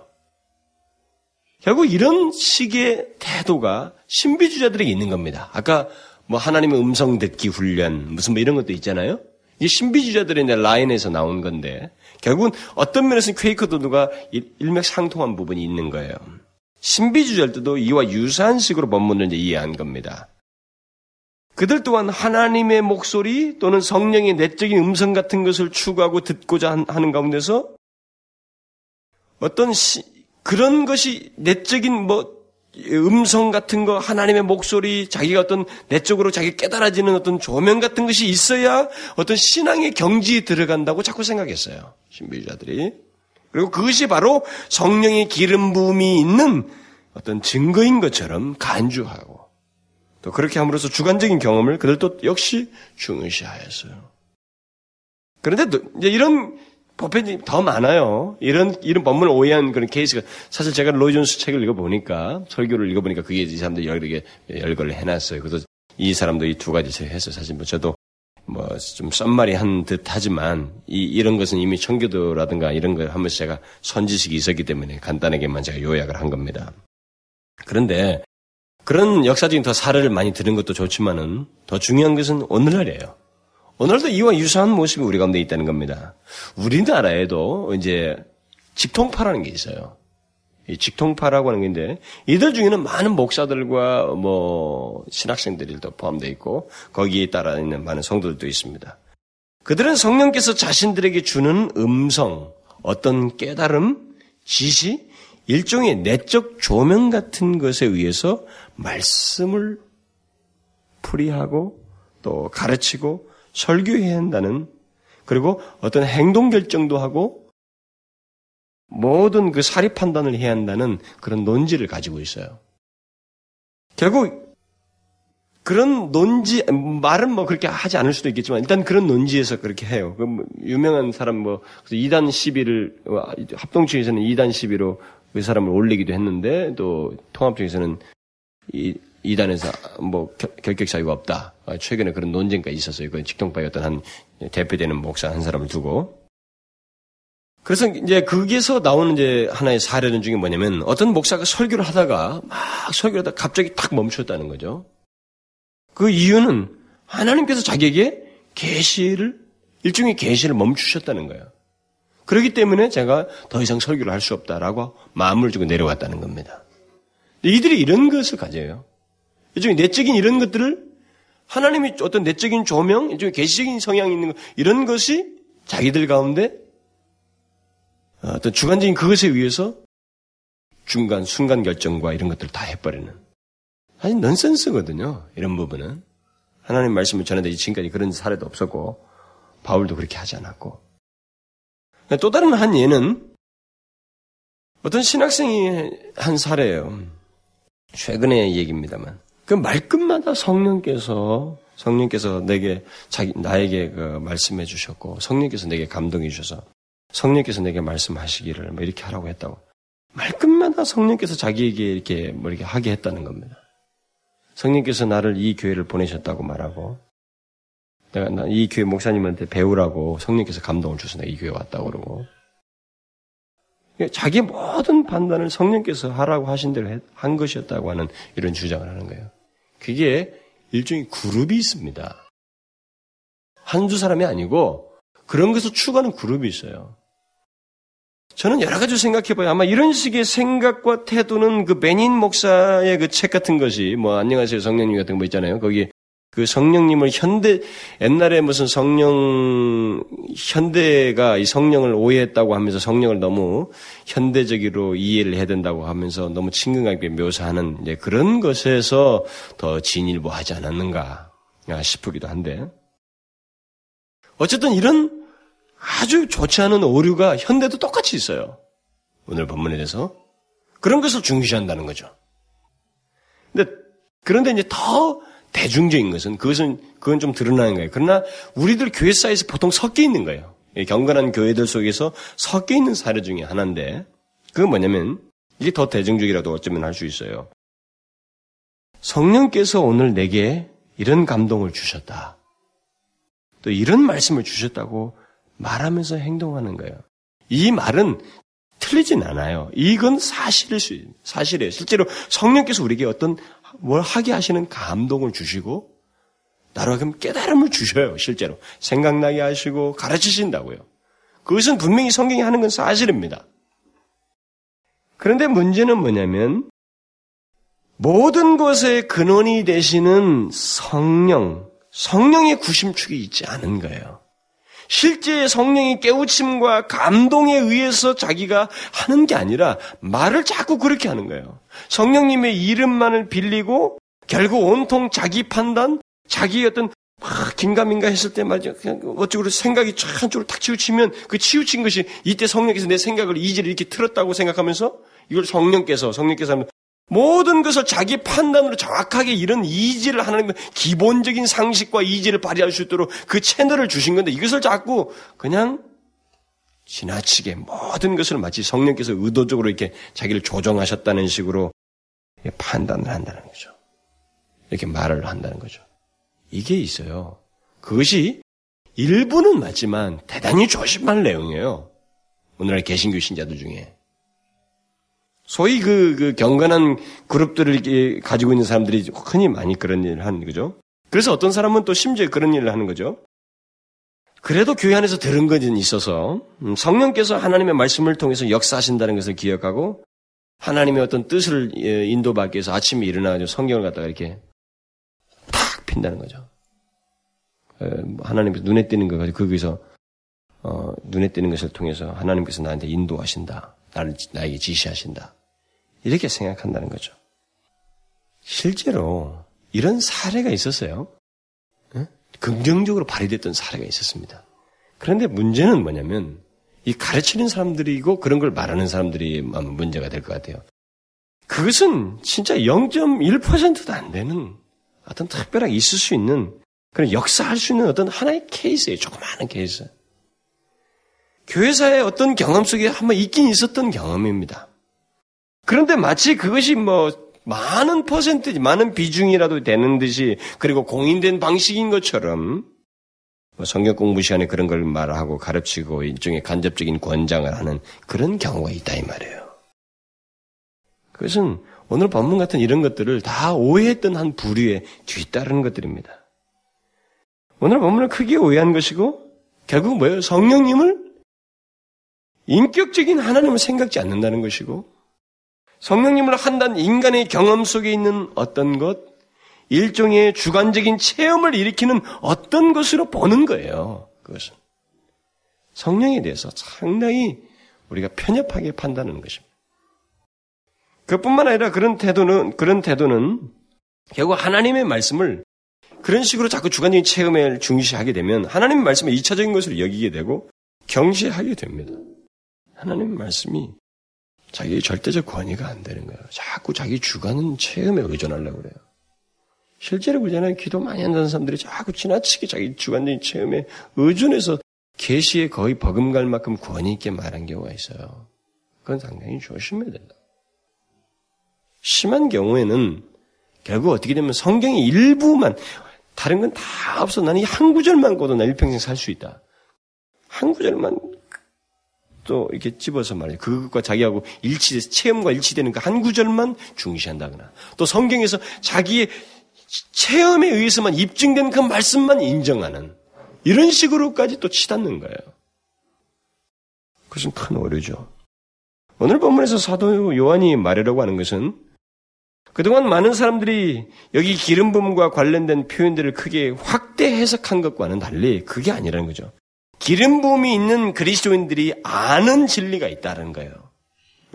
결국 이런 식의 태도가 신비주자들에게 있는 겁니다. 아까 뭐 하나님의 음성 듣기 훈련 무슨 뭐 이런 것도 있잖아요. 이 신비주자들의 라인에서 나온 건데 결국은 어떤 면에서는 퀘이커도가 일맥상통한 부분이 있는 거예요. 신비주자들도 이와 유사한 식으로 본문을 이해한 겁니다. 그들 또한 하나님의 목소리 또는 성령의 내적인 음성 같은 것을 추구하고 듣고자 하는 가운데서 어떤 시, 그런 것이 내적인 뭐 음성 같은 거, 하나님의 목소리, 자기가 어떤 내적으로 자기 깨달아지는 어떤 조명 같은 것이 있어야 어떤 신앙의 경지에 들어간다고 자꾸 생각했어요. 신비주자들이. 그리고 그것이 바로 성령의 기름 부음이 있는 어떤 증거인 것처럼 간주하고 또 그렇게 함으로써 주관적인 경험을 그들도 역시 중요시하였어요. 그런데 이제 이런 법편이 더 많아요. 이런, 이런 법문을 오해한 그런 케이스가, 사실 제가 로이 존스 책을 읽어보니까, 설교를 읽어보니까 그게 이 사람들 개 열거를 해놨어요. 그래서 이 사람도 이 두 가지 해서 사실 뭐 저도 뭐 좀 썸말이 한듯 하지만 이, 이런 것은 이미 청교도라든가 이런 걸 하면서 제가 선지식이 있었기 때문에 간단하게만 제가 요약을 한 겁니다. 그런데 그런 역사적인 더 사례를 많이 들은 것도 좋지만은 더 중요한 것은 오늘날이에요. 오늘도 이와 유사한 모습이 우리 가운데 있다는 겁니다. 우리나라에도 이제 직통파라는 게 있어요. 이 직통파라고 하는 건데 이들 중에는 많은 목사들과 뭐 신학생들도 포함되어 있고 거기에 따라 있는 많은 성도들도 있습니다. 그들은 성령께서 자신들에게 주는 음성, 어떤 깨달음, 지시, 일종의 내적 조명 같은 것에 의해서 말씀을 풀이하고 또 가르치고 설교해야 한다는 그리고 어떤 행동 결정도 하고 모든 그 사리 판단을 해야 한다는 그런 논지를 가지고 있어요. 결국 그런 논지 말은 뭐 그렇게 하지 않을 수도 있겠지만 일단 그런 논지에서 그렇게 해요. 그뭐 유명한 사람 뭐 2단 시비를 합동층에서는 2단 시비로 그 사람을 올리기도 했는데 또 통합층에서는 이 2단에서 뭐 결격 사유가 없다. 아, 최근에 그런 논쟁가 있었어요. 그 직통파의 어떤 한 대표되는 목사 한 사람을 두고. 그래서 이제 거기에서 나오는 이제 하나의 사례는 중에 뭐냐면 어떤 목사가 설교를 하다가 막 설교를 하다가 갑자기 탁 멈췄다는 거죠. 그 이유는 하나님께서 자기에게 계시를 일종의 계시를 멈추셨다는 거예요. 그렇기 때문에 제가 더 이상 설교를 할 수 없다라고 마음을 주고 내려왔다는 겁니다. 이들이 이런 것을 가져요. 일종의 내적인 이런 것들을 하나님이 어떤 내적인 조명, 일종의 계시적인 성향이 있는 것, 이런 것이 자기들 가운데 어떤 주관적인 그것에 의해서 중간, 순간 결정과 이런 것들을 다 해버리는. 아니, 넌센스거든요. 이런 부분은. 하나님 말씀을 전하는데 지금까지 그런 사례도 없었고, 바울도 그렇게 하지 않았고. 또 다른 한 예는 어떤 신학생이 한 사례예요. 최근의 얘기입니다만. 그 말끝마다 성령께서 성령께서 내게 자기 나에게 그 말씀해 주셨고 성령께서 내게 감동해 주셔서 성령께서 내게 말씀하시기를 뭐 이렇게 하라고 했다고 말끝마다 성령께서 자기에게 이렇게 뭐 이렇게 하게 했다는 겁니다. 성령께서 나를 이 교회를 보내셨다고 말하고 내가 이 교회 목사님한테 배우라고 성령께서 감동을 주셔서 내가 이 교회 왔다고 그러고 자기 모든 판단을 성령께서 하라고 하신 대로 한 것이었다고 하는 이런 주장을 하는 거예요. 그게 일종의 그룹이 있습니다. 한두 사람이 아니고 그런 것을 추구하는 그룹이 있어요. 저는 여러 가지 생각해봐요. 아마 이런 식의 생각과 태도는 그 베닌 목사의 그 책 같은 것이 뭐 안녕하세요 성령님 같은 거 있잖아요. 거기 그 성령님을 현대 옛날에 무슨 성령 현대가 이 성령을 오해했다고 하면서 성령을 너무 현대적으로 이해를 해야 된다고 하면서 너무 친근하게 묘사하는 그런 것에서 더 진일보하지 않았는가 싶기도 한데 어쨌든 이런 아주 좋지 않은 오류가 현대도 똑같이 있어요. 오늘 본문에 대해서 그런 것을 중시한다는 거죠. 근데 그런데 이제 더 대중적인 것은 그것은 그건 좀 드러나는 거예요. 그러나 우리들 교회 사이에서 보통 섞여 있는 거예요. 경건한 교회들 속에서 섞여 있는 사례 중에 하나인데 그건 뭐냐면 이게 더 대중적이라도 어쩌면 할 수 있어요. 성령께서 오늘 내게 이런 감동을 주셨다. 또 이런 말씀을 주셨다고 말하면서 행동하는 거예요. 이 말은 틀리진 않아요. 이건 사실일 수, 사실이에요. 실제로 성령께서 우리에게 어떤 뭘 하게 하시는 감동을 주시고 나로 하여금 깨달음을 주셔요. 실제로 생각나게 하시고 가르치신다고요. 그것은 분명히 성경이 하는 건 사실입니다. 그런데 문제는 뭐냐면 모든 것의 근원이 되시는 성령, 성령의 구심축이 있지 않은 거예요. 실제 성령의 깨우침과 감동에 의해서 자기가 하는 게 아니라 말을 자꾸 그렇게 하는 거예요. 성령님의 이름만을 빌리고 결국 온통 자기 판단, 자기 어떤 막 긴가민가 했을 때 말이죠. 그냥 어쩌고 생각이 쫙 한쪽으로 탁 치우치면 그 치우친 것이 이때 성령께서 내 생각을 이지를 이렇게 틀었다고 생각하면서 이걸 성령께서 성령께서 하면 모든 것을 자기 판단으로 정확하게 이런 이지를 하는 기본적인 상식과 이지를 발휘할 수 있도록 그 채널을 주신 건데 이것을 자꾸 그냥 지나치게 모든 것을 마치 성령께서 의도적으로 이렇게 자기를 조정하셨다는 식으로 판단을 한다는 거죠. 이렇게 말을 한다는 거죠. 이게 있어요. 그것이 일부는 맞지만 대단히 조심할 내용이에요. 오늘날 개신교 신자들 중에. 소위 그, 그 경건한 그룹들을 가지고 있는 사람들이 흔히 많이 그런 일을 하는 거죠. 그래서 어떤 사람은 또 심지어 그런 일을 하는 거죠. 그래도 교회 안에서 들은 것은 있어서 음, 성령께서 하나님의 말씀을 통해서 역사하신다는 것을 기억하고 하나님의 어떤 뜻을 예, 인도받기 위해서 아침에 일어나가지고 성경을 갖다가 이렇게 탁 핀다는 거죠. 뭐 하나님께서 눈에 띄는 거 가지고 거기서 어, 눈에 띄는 것을 통해서 하나님께서 나한테 인도하신다. 나를 나에게 지시하신다. 이렇게 생각한다는 거죠. 실제로 이런 사례가 있었어요. 긍정적으로 발휘됐던 사례가 있었습니다. 그런데 문제는 뭐냐면 이 가르치는 사람들이고 그런 걸 말하는 사람들이 문제가 될 것 같아요. 그것은 진짜 0.1%도 안 되는 어떤 특별하게 있을 수 있는 그런 역사할 수 있는 어떤 하나의 케이스예요. 조그마한 케이스. 교회사의 어떤 경험 속에 한번 있긴 있었던 경험입니다. 그런데 마치 그것이 뭐 많은 퍼센트, 많은 비중이라도 되는 듯이 그리고 공인된 방식인 것처럼 뭐 성경 공부 시간에 그런 걸 말하고 가르치고 일종의 간접적인 권장을 하는 그런 경우가 있다 이 말이에요. 그것은 오늘 본문 같은 이런 것들을 다 오해했던 한 부류에 뒤따르는 것들입니다. 오늘 본문을 크게 오해한 것이고 결국 뭐예요? 성령님을 인격적인 하나님을 생각지 않는다는 것이고 성령님을 한다는 인간의 경험 속에 있는 어떤 것, 일종의 주관적인 체험을 일으키는 어떤 것으로 보는 거예요. 그것은. 성령에 대해서 상당히 우리가 편협하게 판단하는 것입니다. 그뿐만 아니라 그런 태도는, 그런 태도는 결국 하나님의 말씀을 그런 식으로 자꾸 주관적인 체험을 중시하게 되면 하나님의 말씀을 이차적인 것으로 여기게 되고 경시하게 됩니다. 하나님의 말씀이 자기의 절대적 권위가 안 되는 거예요. 자꾸 자기 주관은 체험에 의존하려고 그래요. 실제로 그러잖아요. 기도 많이 한다는 사람들이 자꾸 지나치게 자기 주관적인 체험에 의존해서 계시에 거의 버금갈 만큼 권위 있게 말한 경우가 있어요. 그건 상당히 조심해야 된다. 심한 경우에는 결국 어떻게 되면 성경의 일부만 다른 건 다 없어. 나는 이 한 구절만 고도 나 일평생 살 수 있다. 한 구절만 또 이렇게 집어서 말이에요. 그것과 자기하고 일치돼서 체험과 일치되는 그 한 구절만 중시한다거나 또 성경에서 자기의 체험에 의해서만 입증된 그 말씀만 인정하는 이런 식으로까지 또 치닫는 거예요. 그것은 큰 오류죠. 오늘 본문에서 사도 요한이 말하려고 하는 것은 그동안 많은 사람들이 여기 기름 부음과 관련된 표현들을 크게 확대 해석한 것과는 달리 그게 아니라는 거죠. 기름 부음이 있는 그리스도인들이 아는 진리가 있다는 거예요.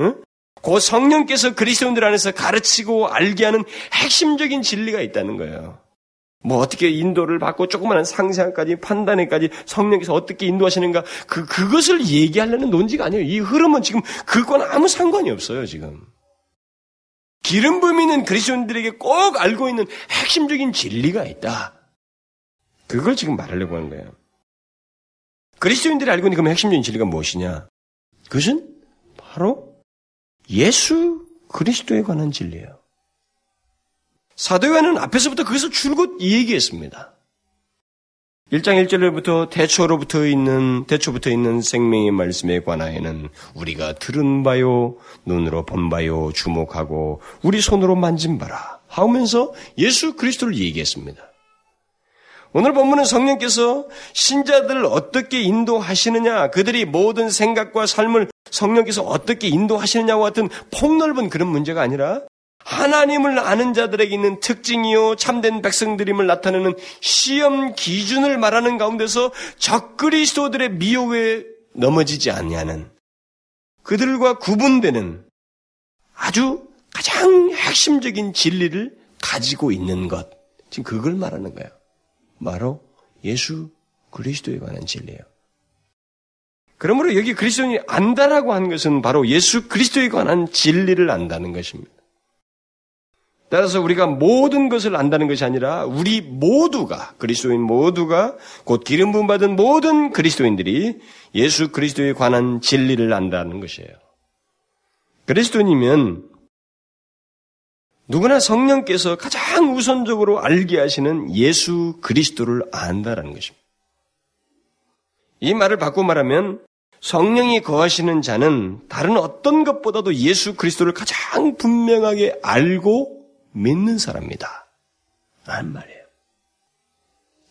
응? 그 성령께서 그리스도인들 안에서 가르치고 알게 하는 핵심적인 진리가 있다는 거예요. 뭐 어떻게 인도를 받고 조그마한 상세한까지 판단에까지 성령께서 어떻게 인도하시는가 그 그것을 얘기하려는 논지가 아니에요. 이 흐름은 지금 그건 아무 상관이 없어요 지금. 기름 부음 있는 그리스도인들에게 꼭 알고 있는 핵심적인 진리가 있다. 그걸 지금 말하려고 하는 거예요. 그리스도인들이 알고 있는 그 핵심적인 진리가 무엇이냐? 그것은 바로 예수 그리스도에 관한 진리예요. 사도요한은 앞에서부터 그것을 줄곧 얘기했습니다. 1장 1절부터 대초로부터 있는, 대초부터 있는 생명의 말씀에 관하여는 우리가 들은 바요, 눈으로 본 바요, 주목하고 우리 손으로 만진 바라 하면서 예수 그리스도를 얘기했습니다. 오늘 본문은 성령께서 신자들을 어떻게 인도하시느냐, 그들이 모든 생각과 삶을 성령께서 어떻게 인도하시느냐와 같은 폭넓은 그런 문제가 아니라 하나님을 아는 자들에게 있는 특징이요 참된 백성들임을 나타내는 시험 기준을 말하는 가운데서 적그리스도들의 미혹에 넘어지지 않냐는 그들과 구분되는 아주 가장 핵심적인 진리를 가지고 있는 것. 지금 그걸 말하는 거예요. 바로 예수 그리스도에 관한 진리예요. 그러므로 여기 그리스도인이 안다라고 한 것은 바로 예수 그리스도에 관한 진리를 안다는 것입니다. 따라서 우리가 모든 것을 안다는 것이 아니라 우리 모두가 그리스도인 모두가 곧 기름 부음 받은 모든 그리스도인들이 예수 그리스도에 관한 진리를 안다는 것이에요. 그리스도인이면 누구나 성령께서 가장 우선적으로 알게 하시는 예수 그리스도를 안다라는 것입니다. 이 말을 바꿔 말하면 성령이 거하시는 자는 다른 어떤 것보다도 예수 그리스도를 가장 분명하게 알고 믿는 사람이다. 라는 말이에요.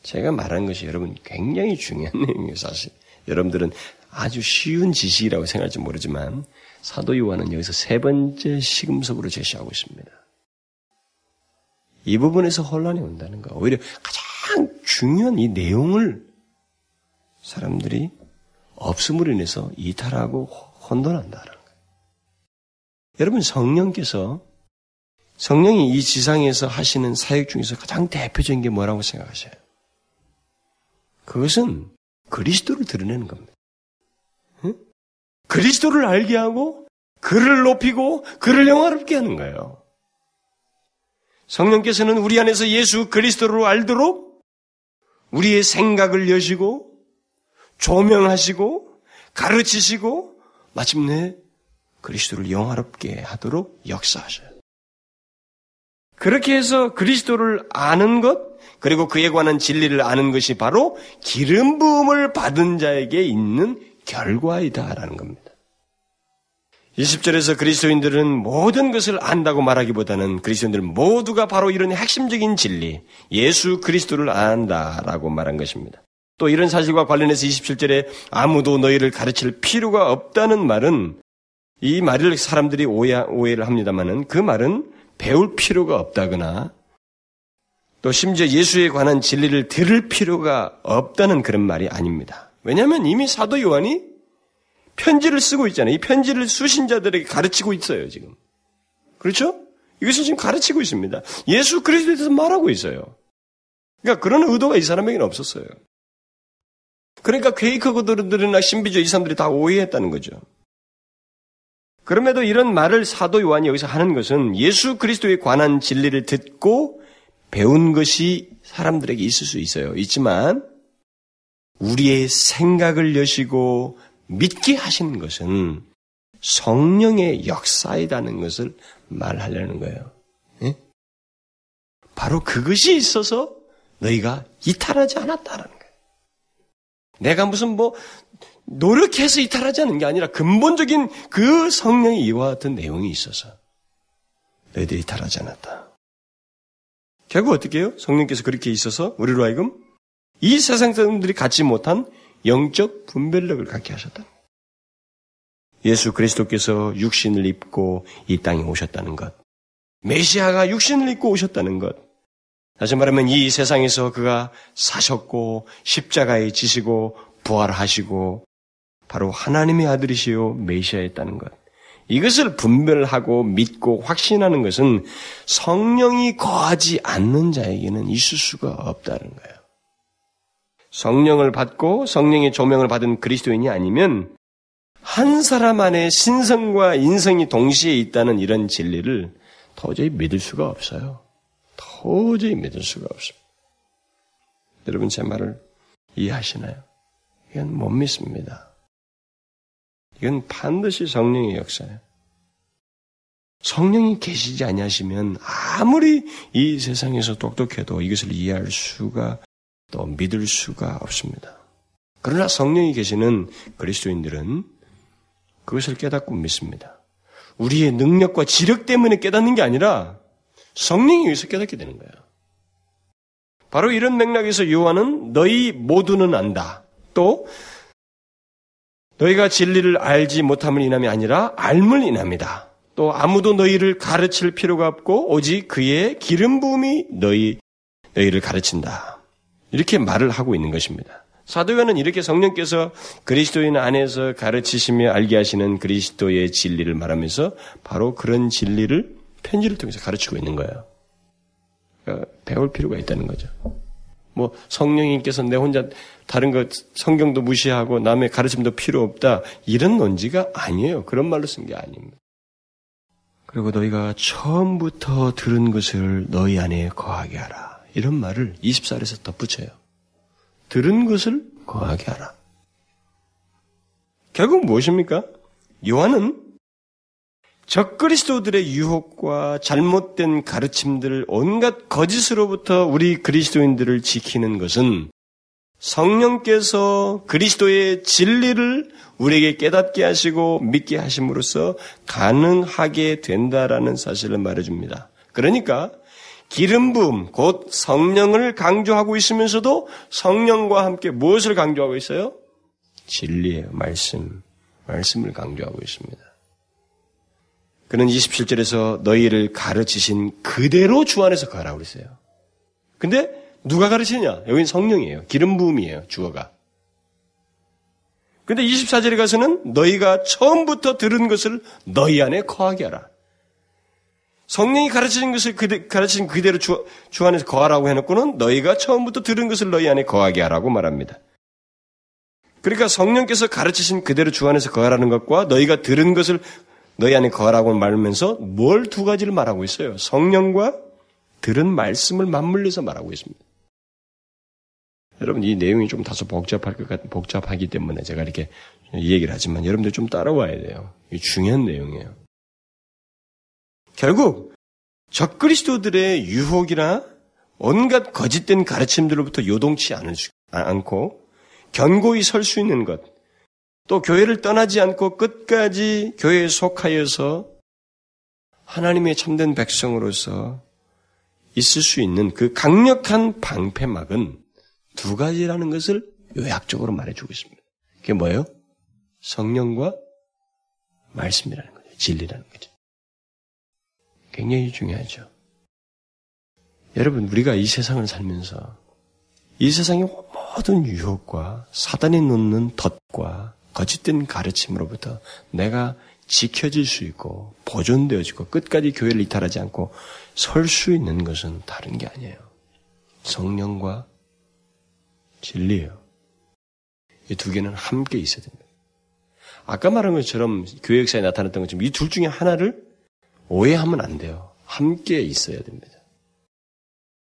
제가 말한 것이 여러분 굉장히 중요한 내용이에요, 사실. 여러분들은 아주 쉬운 지식이라고 생각할지 모르지만 사도 요한은 여기서 세 번째 시금석으로 제시하고 있습니다. 이 부분에서 혼란이 온다는 거. 오히려 가장 중요한 이 내용을 사람들이 없음으로 인해서 이탈하고 혼돈한다는 거예요. 여러분 성령께서 성령이 이 지상에서 하시는 사역 중에서 가장 대표적인 게 뭐라고 생각하세요? 그것은 그리스도를 드러내는 겁니다. 응? 그리스도를 알게 하고 그를 높이고 그를 영화롭게 하는 거예요. 성령께서는 우리 안에서 예수 그리스도를 알도록 우리의 생각을 여시고 조명하시고 가르치시고 마침내 그리스도를 영화롭게 하도록 역사하셔요. 그렇게 해서 그리스도를 아는 것, 그리고 그에 관한 진리를 아는 것이 바로 기름 부음을 받은 자에게 있는 결과이다라는 겁니다. 20절에서 그리스도인들은 모든 것을 안다고 말하기보다는 그리스도인들 모두가 바로 이런 핵심적인 진리, 예수 그리스도를 안다라고 말한 것입니다. 또 이런 사실과 관련해서 27절에 아무도 너희를 가르칠 필요가 없다는 말은 이 말을 사람들이 오해, 오해를 합니다만은 그 말은 배울 필요가 없다거나 또 심지어 예수에 관한 진리를 들을 필요가 없다는 그런 말이 아닙니다. 왜냐하면 이미 사도 요한이 편지를 쓰고 있잖아요. 이 편지를 수신자들에게 가르치고 있어요, 지금. 그렇죠? 이것을 지금 가르치고 있습니다. 예수 그리스도에 대해서 말하고 있어요. 그러니까 그런 의도가 이 사람에게는 없었어요. 그러니까 퀘이커들이나 신비주의 이 사람들이 다 오해했다는 거죠. 그럼에도 이런 말을 사도 요한이 여기서 하는 것은 예수 그리스도에 관한 진리를 듣고 배운 것이 사람들에게 있을 수 있어요. 있지만 우리의 생각을 여시고 믿게 하시는 것은 성령의 역사이라는 것을 말하려는 거예요. 예? 바로 그것이 있어서 너희가 이탈하지 않았다라는 거예요. 내가 무슨 뭐 노력해서 이탈하지 않은 게 아니라 근본적인 그 성령의 이와 같은 내용이 있어서 너희들이 이탈하지 않았다. 결국 어떻게 해요? 성령께서 그렇게 있어서 우리로 하여금 이 세상 사람들이 갖지 못한 영적 분별력을 갖게 하셨다. 예수 그리스도께서 육신을 입고 이 땅에 오셨다는 것. 메시아가 육신을 입고 오셨다는 것. 다시 말하면 이 세상에서 그가 사셨고 십자가에 지시고 부활하시고 바로 하나님의 아들이시요 메시아였다는 것. 이것을 분별하고 믿고 확신하는 것은 성령이 거하지 않는 자에게는 있을 수가 없다는 거예요. 성령을 받고 성령의 조명을 받은 그리스도인이 아니면 한 사람 안에 신성과 인성이 동시에 있다는 이런 진리를 도저히 믿을 수가 없어요. 도저히 믿을 수가 없습니다. 여러분 제 말을 이해하시나요? 이건 못 믿습니다. 이건 반드시 성령의 역사예요. 성령이 계시지 아니하시면 아무리 이 세상에서 똑똑해도 이것을 이해할 수가 또 믿을 수가 없습니다. 그러나 성령이 계시는 그리스도인들은 그것을 깨닫고 믿습니다. 우리의 능력과 지력 때문에 깨닫는 게 아니라 성령에 의해서 깨닫게 되는 거예요. 바로 이런 맥락에서 요한은 너희 모두는 안다. 또 너희가 진리를 알지 못함을 인함이 아니라 알물 인함이다. 또 아무도 너희를 가르칠 필요가 없고 오직 그의 기름 부음이 너희 너희를 가르친다. 이렇게 말을 하고 있는 것입니다. 사도요한은 이렇게 성령께서 그리스도인 안에서 가르치시며 알게 하시는 그리스도의 진리를 말하면서 바로 그런 진리를 편지를 통해서 가르치고 있는 거예요. 그러니까 배울 필요가 있다는 거죠. 뭐 성령님께서 내 혼자 다른 것 성경도 무시하고 남의 가르침도 필요 없다 이런 논지가 아니에요. 그런 말로 쓴 게 아닙니다. 그리고 너희가 처음부터 들은 것을 너희 안에 거하게 하라. 이런 말을 24절에서 덧붙여요. 들은 것을 거하게 하라. 결국 무엇입니까? 요한은 적그리스도들의 유혹과 잘못된 가르침들 온갖 거짓으로부터 우리 그리스도인들을 지키는 것은 성령께서 그리스도의 진리를 우리에게 깨닫게 하시고 믿게 하심으로써 가능하게 된다라는 사실을 말해줍니다. 그러니까 기름 부음, 곧 성령을 강조하고 있으면서도 성령과 함께 무엇을 강조하고 있어요? 진리예요. 말씀. 말씀을 강조하고 있습니다. 그는 27절에서 너희를 가르치신 그대로 주 안에서 가라고 그랬어요. 근데 누가 가르치냐? 여기는 성령이에요. 기름 부음이에요. 주어가. 근데 24절에 가서는 너희가 처음부터 들은 것을 너희 안에 거하게 하라. 성령이 가르치신 것을 그대, 가르치신 그대로 주, 주 안에서 거하라고 해놓고는 너희가 처음부터 들은 것을 너희 안에 거하게 하라고 말합니다. 그러니까 성령께서 가르치신 그대로 주 안에서 거하라는 것과 너희가 들은 것을 너희 안에 거하라고 말하면서 뭘 두 가지를 말하고 있어요. 성령과 들은 말씀을 맞물려서 말하고 있습니다. 여러분 이 내용이 좀 다소 복잡할 것 같, 복잡하기 때문에 제가 이렇게 이 얘기를 하지만 여러분들 좀 따라와야 돼요. 이 중요한 내용이에요. 결국 적그리스도들의 유혹이나 온갖 거짓된 가르침들로부터 요동치 않고 견고히 설 수 있는 것, 또 교회를 떠나지 않고 끝까지 교회에 속하여서 하나님의 참된 백성으로서 있을 수 있는 그 강력한 방패막은 두 가지라는 것을 요약적으로 말해주고 있습니다. 그게 뭐예요? 성령과 말씀이라는 거죠. 진리라는 거죠. 굉장히 중요하죠. 여러분, 우리가 이 세상을 살면서 이 세상의 모든 유혹과 사단이 놓는 덫과 거짓된 가르침으로부터 내가 지켜질 수 있고 보존되어지고 끝까지 교회를 이탈하지 않고 설 수 있는 것은 다른 게 아니에요. 성령과 진리예요. 이 두 개는 함께 있어야 됩니다. 아까 말한 것처럼 교회 역사에 나타났던 것처럼 이 둘 중에 하나를 오해하면 안 돼요. 함께 있어야 됩니다.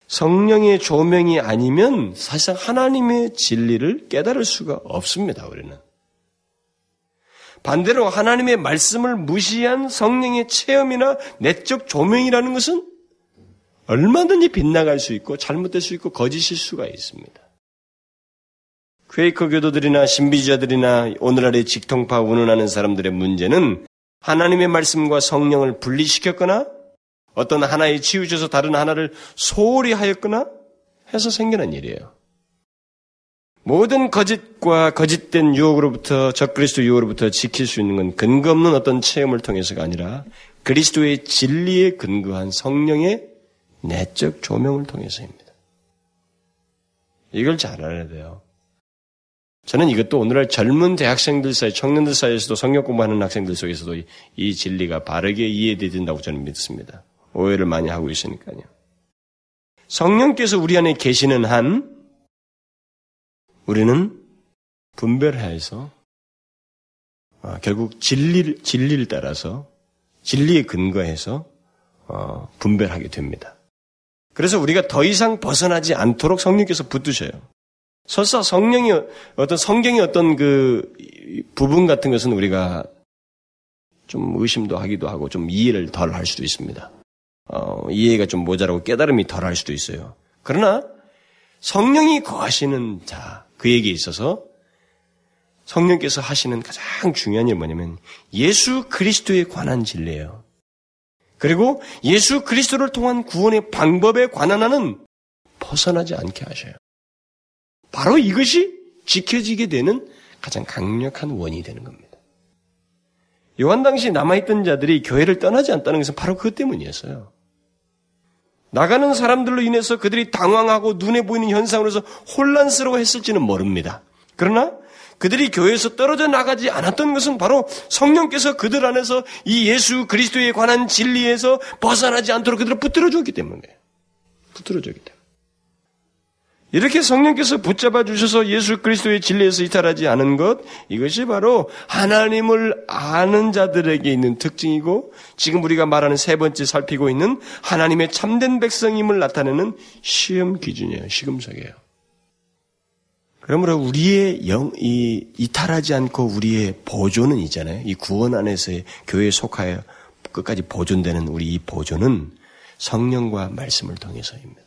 성령의 조명이 아니면 사실상 하나님의 진리를 깨달을 수가 없습니다, 우리는. 반대로 하나님의 말씀을 무시한 성령의 체험이나 내적 조명이라는 것은 얼마든지 빗나갈 수 있고 잘못될 수 있고 거짓일 수가 있습니다. 퀘이커 교도들이나 신비주자들이나 오늘날의 직통파 운운하는 사람들의 문제는 하나님의 말씀과 성령을 분리시켰거나 어떤 하나에 치우쳐서 다른 하나를 소홀히 하였거나 해서 생겨난 일이에요. 모든 거짓과 거짓된 유혹으로부터 적그리스도 유혹으로부터 지킬 수 있는 건 근거 없는 어떤 체험을 통해서가 아니라 그리스도의 진리에 근거한 성령의 내적 조명을 통해서입니다. 이걸 잘 알아야 돼요. 저는 이것도 오늘날 젊은 대학생들 사이, 청년들 사이에서도 성경 공부하는 학생들 속에서도 이, 이 진리가 바르게 이해된다고 저는 믿습니다. 오해를 많이 하고 있으니까요. 성령께서 우리 안에 계시는 한 우리는 분별해서 어, 결국 진리를 진리를 따라서 진리에 근거해서 어, 분별하게 됩니다. 그래서 우리가 더 이상 벗어나지 않도록 성령께서 붙드셔요. 설사 성령이 어떤 성경의 어떤 그 부분 같은 것은 우리가 좀 의심도 하기도 하고 좀 이해를 덜 할 수도 있습니다. 어, 이해가 좀 모자라고 깨달음이 덜 할 수도 있어요. 그러나 성령이 거하시는 자, 그에게 있어서 성령께서 하시는 가장 중요한 일 뭐냐면 예수 그리스도에 관한 진리예요. 그리고 예수 그리스도를 통한 구원의 방법에 관한 한은 벗어나지 않게 하셔요. 바로 이것이 지켜지게 되는 가장 강력한 원인이 되는 겁니다. 요한 당시 남아있던 자들이 교회를 떠나지 않다는 것은 바로 그것 때문이었어요. 나가는 사람들로 인해서 그들이 당황하고 눈에 보이는 현상으로서 혼란스러워 했을지는 모릅니다. 그러나 그들이 교회에서 떨어져 나가지 않았던 것은 바로 성령께서 그들 안에서 이 예수 그리스도에 관한 진리에서 벗어나지 않도록 그들을 붙들어 줬기 때문에 붙들어 줬기 때문에 이렇게 성령께서 붙잡아 주셔서 예수 그리스도의 진리에서 이탈하지 않은 것, 이것이 바로 하나님을 아는 자들에게 있는 특징이고, 지금 우리가 말하는 세 번째 살피고 있는 하나님의 참된 백성임을 나타내는 시험 기준이에요. 시금석이에요. 그러므로 우리의 영, 이, 이탈하지 않고 우리의 보존은 있잖아요. 이 구원 안에서의 교회에 속하여 끝까지 보존되는 우리 이 보존은 성령과 말씀을 통해서입니다.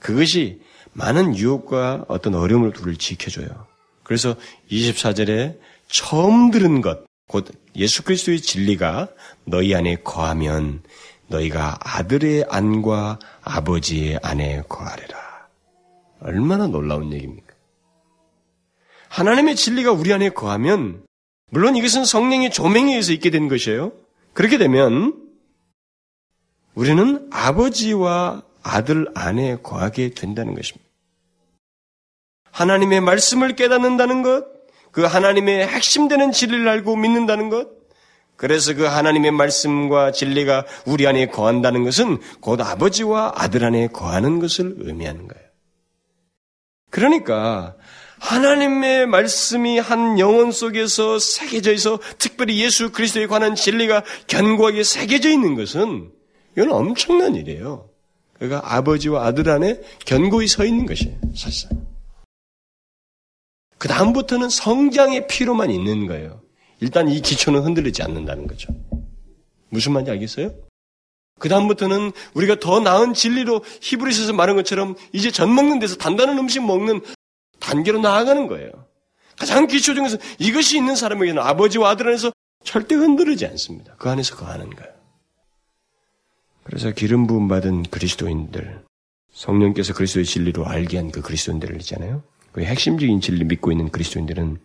그것이 많은 유혹과 어떤 어려움을 우리를 지켜줘요. 그래서 24절에 처음 들은 것, 곧 예수 그리스도의 진리가 너희 안에 거하면 너희가 아들의 안과 아버지의 안에 거하리라. 얼마나 놀라운 얘기입니까? 하나님의 진리가 우리 안에 거하면 물론 이것은 성령의 조명에 의해서 있게 된 것이에요. 그렇게 되면 우리는 아버지와 아들 안에 거하게 된다는 것입니다. 하나님의 말씀을 깨닫는다는 것, 그 하나님의 핵심되는 진리를 알고 믿는다는 것, 그래서 그 하나님의 말씀과 진리가 우리 안에 거한다는 것은 곧 아버지와 아들 안에 거하는 것을 의미하는 거예요. 그러니까 하나님의 말씀이 한 영혼 속에서 새겨져 있어 특별히 예수 그리스도에 관한 진리가 견고하게 새겨져 있는 것은 이건 엄청난 일이에요. 그가 아버지와 아들 안에 견고히 서 있는 것이에요. 사실상. 그 다음부터는 성장의 피로만 있는 거예요. 일단 이 기초는 흔들리지 않는다는 거죠. 무슨 말인지 알겠어요? 그 다음부터는 우리가 더 나은 진리로 히브리서에서 말한 것처럼 이제 전 먹는 데서 단단한 음식 먹는 단계로 나아가는 거예요. 가장 기초 중에서 이것이 있는 사람에게는 아버지와 아들 안에서 절대 흔들리지 않습니다. 그 안에서 거하는 거예요. 그래서 기름 부음 받은 그리스도인들, 성령께서 그리스도의 진리로 알게 한 그 그리스도인들을 있잖아요. 그 핵심적인 진리 믿고 있는 그리스도인들은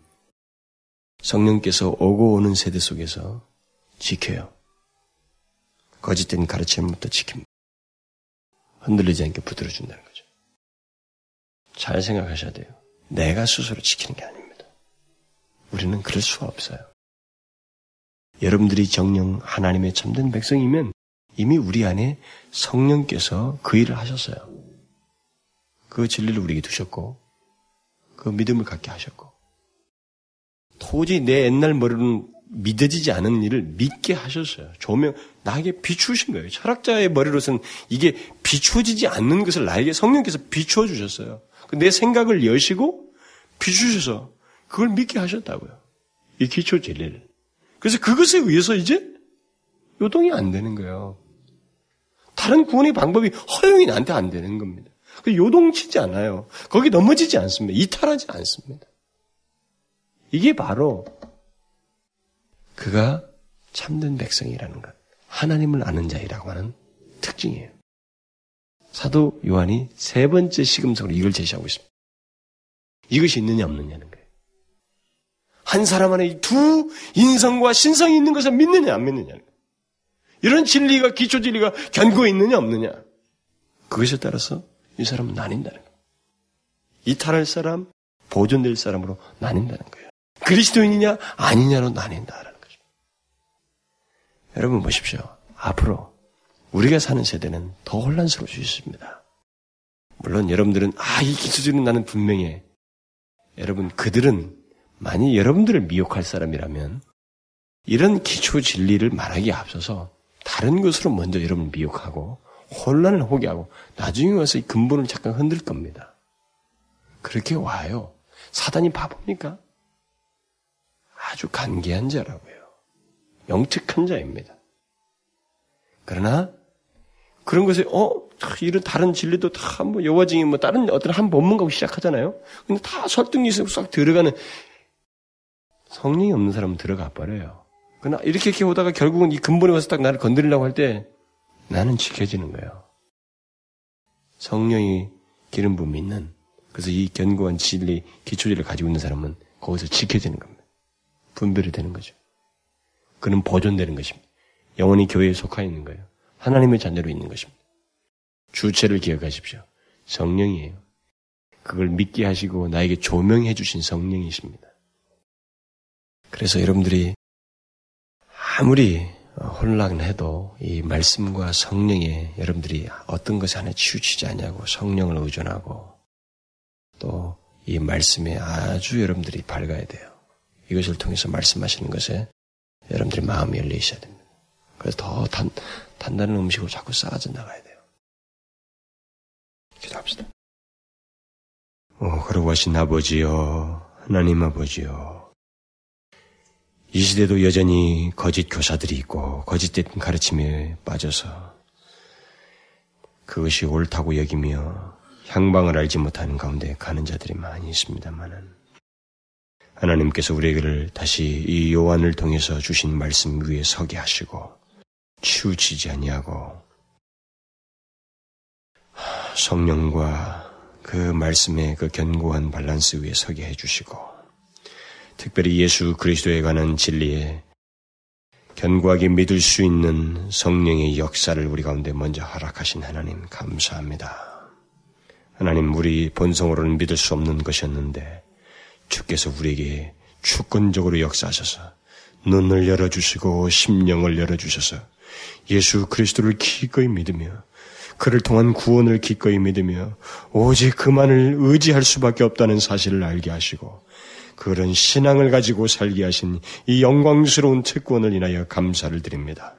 성령께서 오고 오는 세대 속에서 지켜요. 거짓된 가르침부터 지킵니다. 흔들리지 않게 붙들어 준다는 거죠. 잘 생각하셔야 돼요. 내가 스스로 지키는 게 아닙니다. 우리는 그럴 수가 없어요. 여러분들이 정령 하나님의 참된 백성이면 이미 우리 안에 성령께서 그 일을 하셨어요. 그 진리를 우리에게 두셨고, 그 믿음을 갖게 하셨고, 도저히 내 옛날 머리로는 믿어지지 않은 일을 믿게 하셨어요. 조명, 나에게 비추신 거예요. 철학자의 머리로서는 이게 비추어지지 않는 것을 나에게 성령께서 비추어 주셨어요. 그내 생각을 여시고 비추셔서 그걸 믿게 하셨다고요. 이 기초 진리를. 그래서 그것에 의해서 이제 요동이 안 되는 거예요. 다른 구원의 방법이 허용이 나한테 안 되는 겁니다. 그 요동치지 않아요. 거기 넘어지지 않습니다. 이탈하지 않습니다. 이게 바로 그가 참된 백성이라는 것. 하나님을 아는 자이라고 하는 특징이에요. 사도 요한이 세 번째 시금석으로 이걸 제시하고 있습니다. 이것이 있느냐 없느냐는 거예요. 한 사람 안에 두 인성과 신성이 있는 것을 믿느냐 안 거예요. 이런 진리가 기초 진리가 견고해 있느냐 없느냐. 그것에 따라서 이 사람은 나뉜다는 거예요. 이탈할 사람, 보존될 사람으로 나뉜다는 거예요. 그리스도인이냐 아니냐로 나뉜다라는 거죠. 여러분 보십시오. 앞으로 우리가 사는 세대는 더 혼란스러울 수 있습니다. 물론 여러분들은 아 이 기초적인 나는 분명해. 여러분 그들은 만약 여러분들을 미혹할 사람이라면 이런 기초 진리를 말하기에 앞서서 다른 것으로 먼저 여러분을 미혹하고 혼란을 호게 하고 나중에 와서 이 근본을 잠깐 흔들 겁니다. 그렇게 와요. 사단이 바보입니까? 아주 간계한 자라고요. 영특한 자입니다. 그러나 그런 것에 어 이런 다른 진리도 다 뭐 여호와증이 뭐 다른 어떤 한 법문가고 시작하잖아요. 근데 다 설득이 싹 들어가는 성령이 없는 사람은 들어가 버려요. 그러나 이렇게 이렇게 오다가 결국은 이 근본에 와서 딱 나를 건드리려고 할 때 나는 지켜지는 거예요. 성령이 기름 부음 있는 그래서 이 견고한 진리 기초지를 가지고 있는 사람은 거기서 지켜지는 겁니다. 분별이 되는 거죠. 그는 보존되는 것입니다. 영원히 교회에 속하 있는 거예요. 하나님의 자녀로 있는 것입니다. 주체를 기억하십시오. 성령이에요. 그걸 믿게 하시고 나에게 조명해 주신 성령이십니다. 그래서 여러분들이 아무리 혼란해도 이 말씀과 성령에 여러분들이 어떤 것에 하나 치우치지 않냐고 성령을 의존하고 또 이 말씀에 아주 여러분들이 밝아야 돼요. 이것을 통해서 말씀하시는 것에 여러분들이 마음이 있어야 됩니다. 그래서 더 단, 단단한 음식으로 자꾸 쌓아져 나가야 돼요. 기도합시다. 오, 그러고 하신 아버지요, 하나님 아버지요. 이 시대도 여전히 거짓 교사들이 있고 거짓된 가르침에 빠져서 그것이 옳다고 여기며 향방을 알지 못하는 가운데 가는 자들이 많이 있습니다만은 하나님께서 우리에게를 다시 이 요한을 통해서 주신 말씀 위에 서게 하시고 치우치지 아니하고 성령과 그 말씀의 그 견고한 밸런스 위에 서게 해주시고 특별히 예수 그리스도에 관한 진리에 견고하게 믿을 수 있는 성령의 역사를 우리 가운데 먼저 허락하신 하나님 감사합니다. 하나님 우리 본성으로는 믿을 수 없는 것이었는데 주께서 우리에게 주권적으로 역사하셔서 눈을 열어주시고 심령을 열어주셔서 예수 그리스도를 기꺼이 믿으며 그를 통한 구원을 기꺼이 믿으며 오직 그만을 의지할 수밖에 없다는 사실을 알게 하시고 그런 신앙을 가지고 살게 하신 이 영광스러운 특권을 인하여 감사를 드립니다.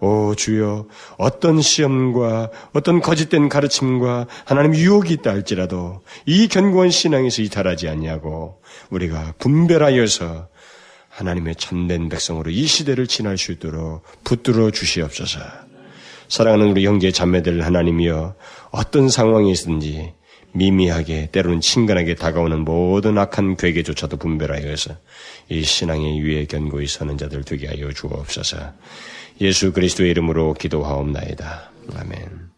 오 주여 어떤 시험과 어떤 거짓된 가르침과 하나님 유혹이 있다 할지라도 이 견고한 신앙에서 이탈하지 않냐고 우리가 분별하여서 하나님의 참된 백성으로 이 시대를 지날 수 있도록 붙들어 주시옵소서. 사랑하는 우리 형제 자매들 하나님이여 어떤 상황에 있든지 미미하게 때로는 친근하게 다가오는 모든 악한 괴계조차도 분별하여서 이 신앙의 위에 견고히 서는 자들 되게 하여 주옵소서. 예수 그리스도의 이름으로 기도하옵나이다. 아멘.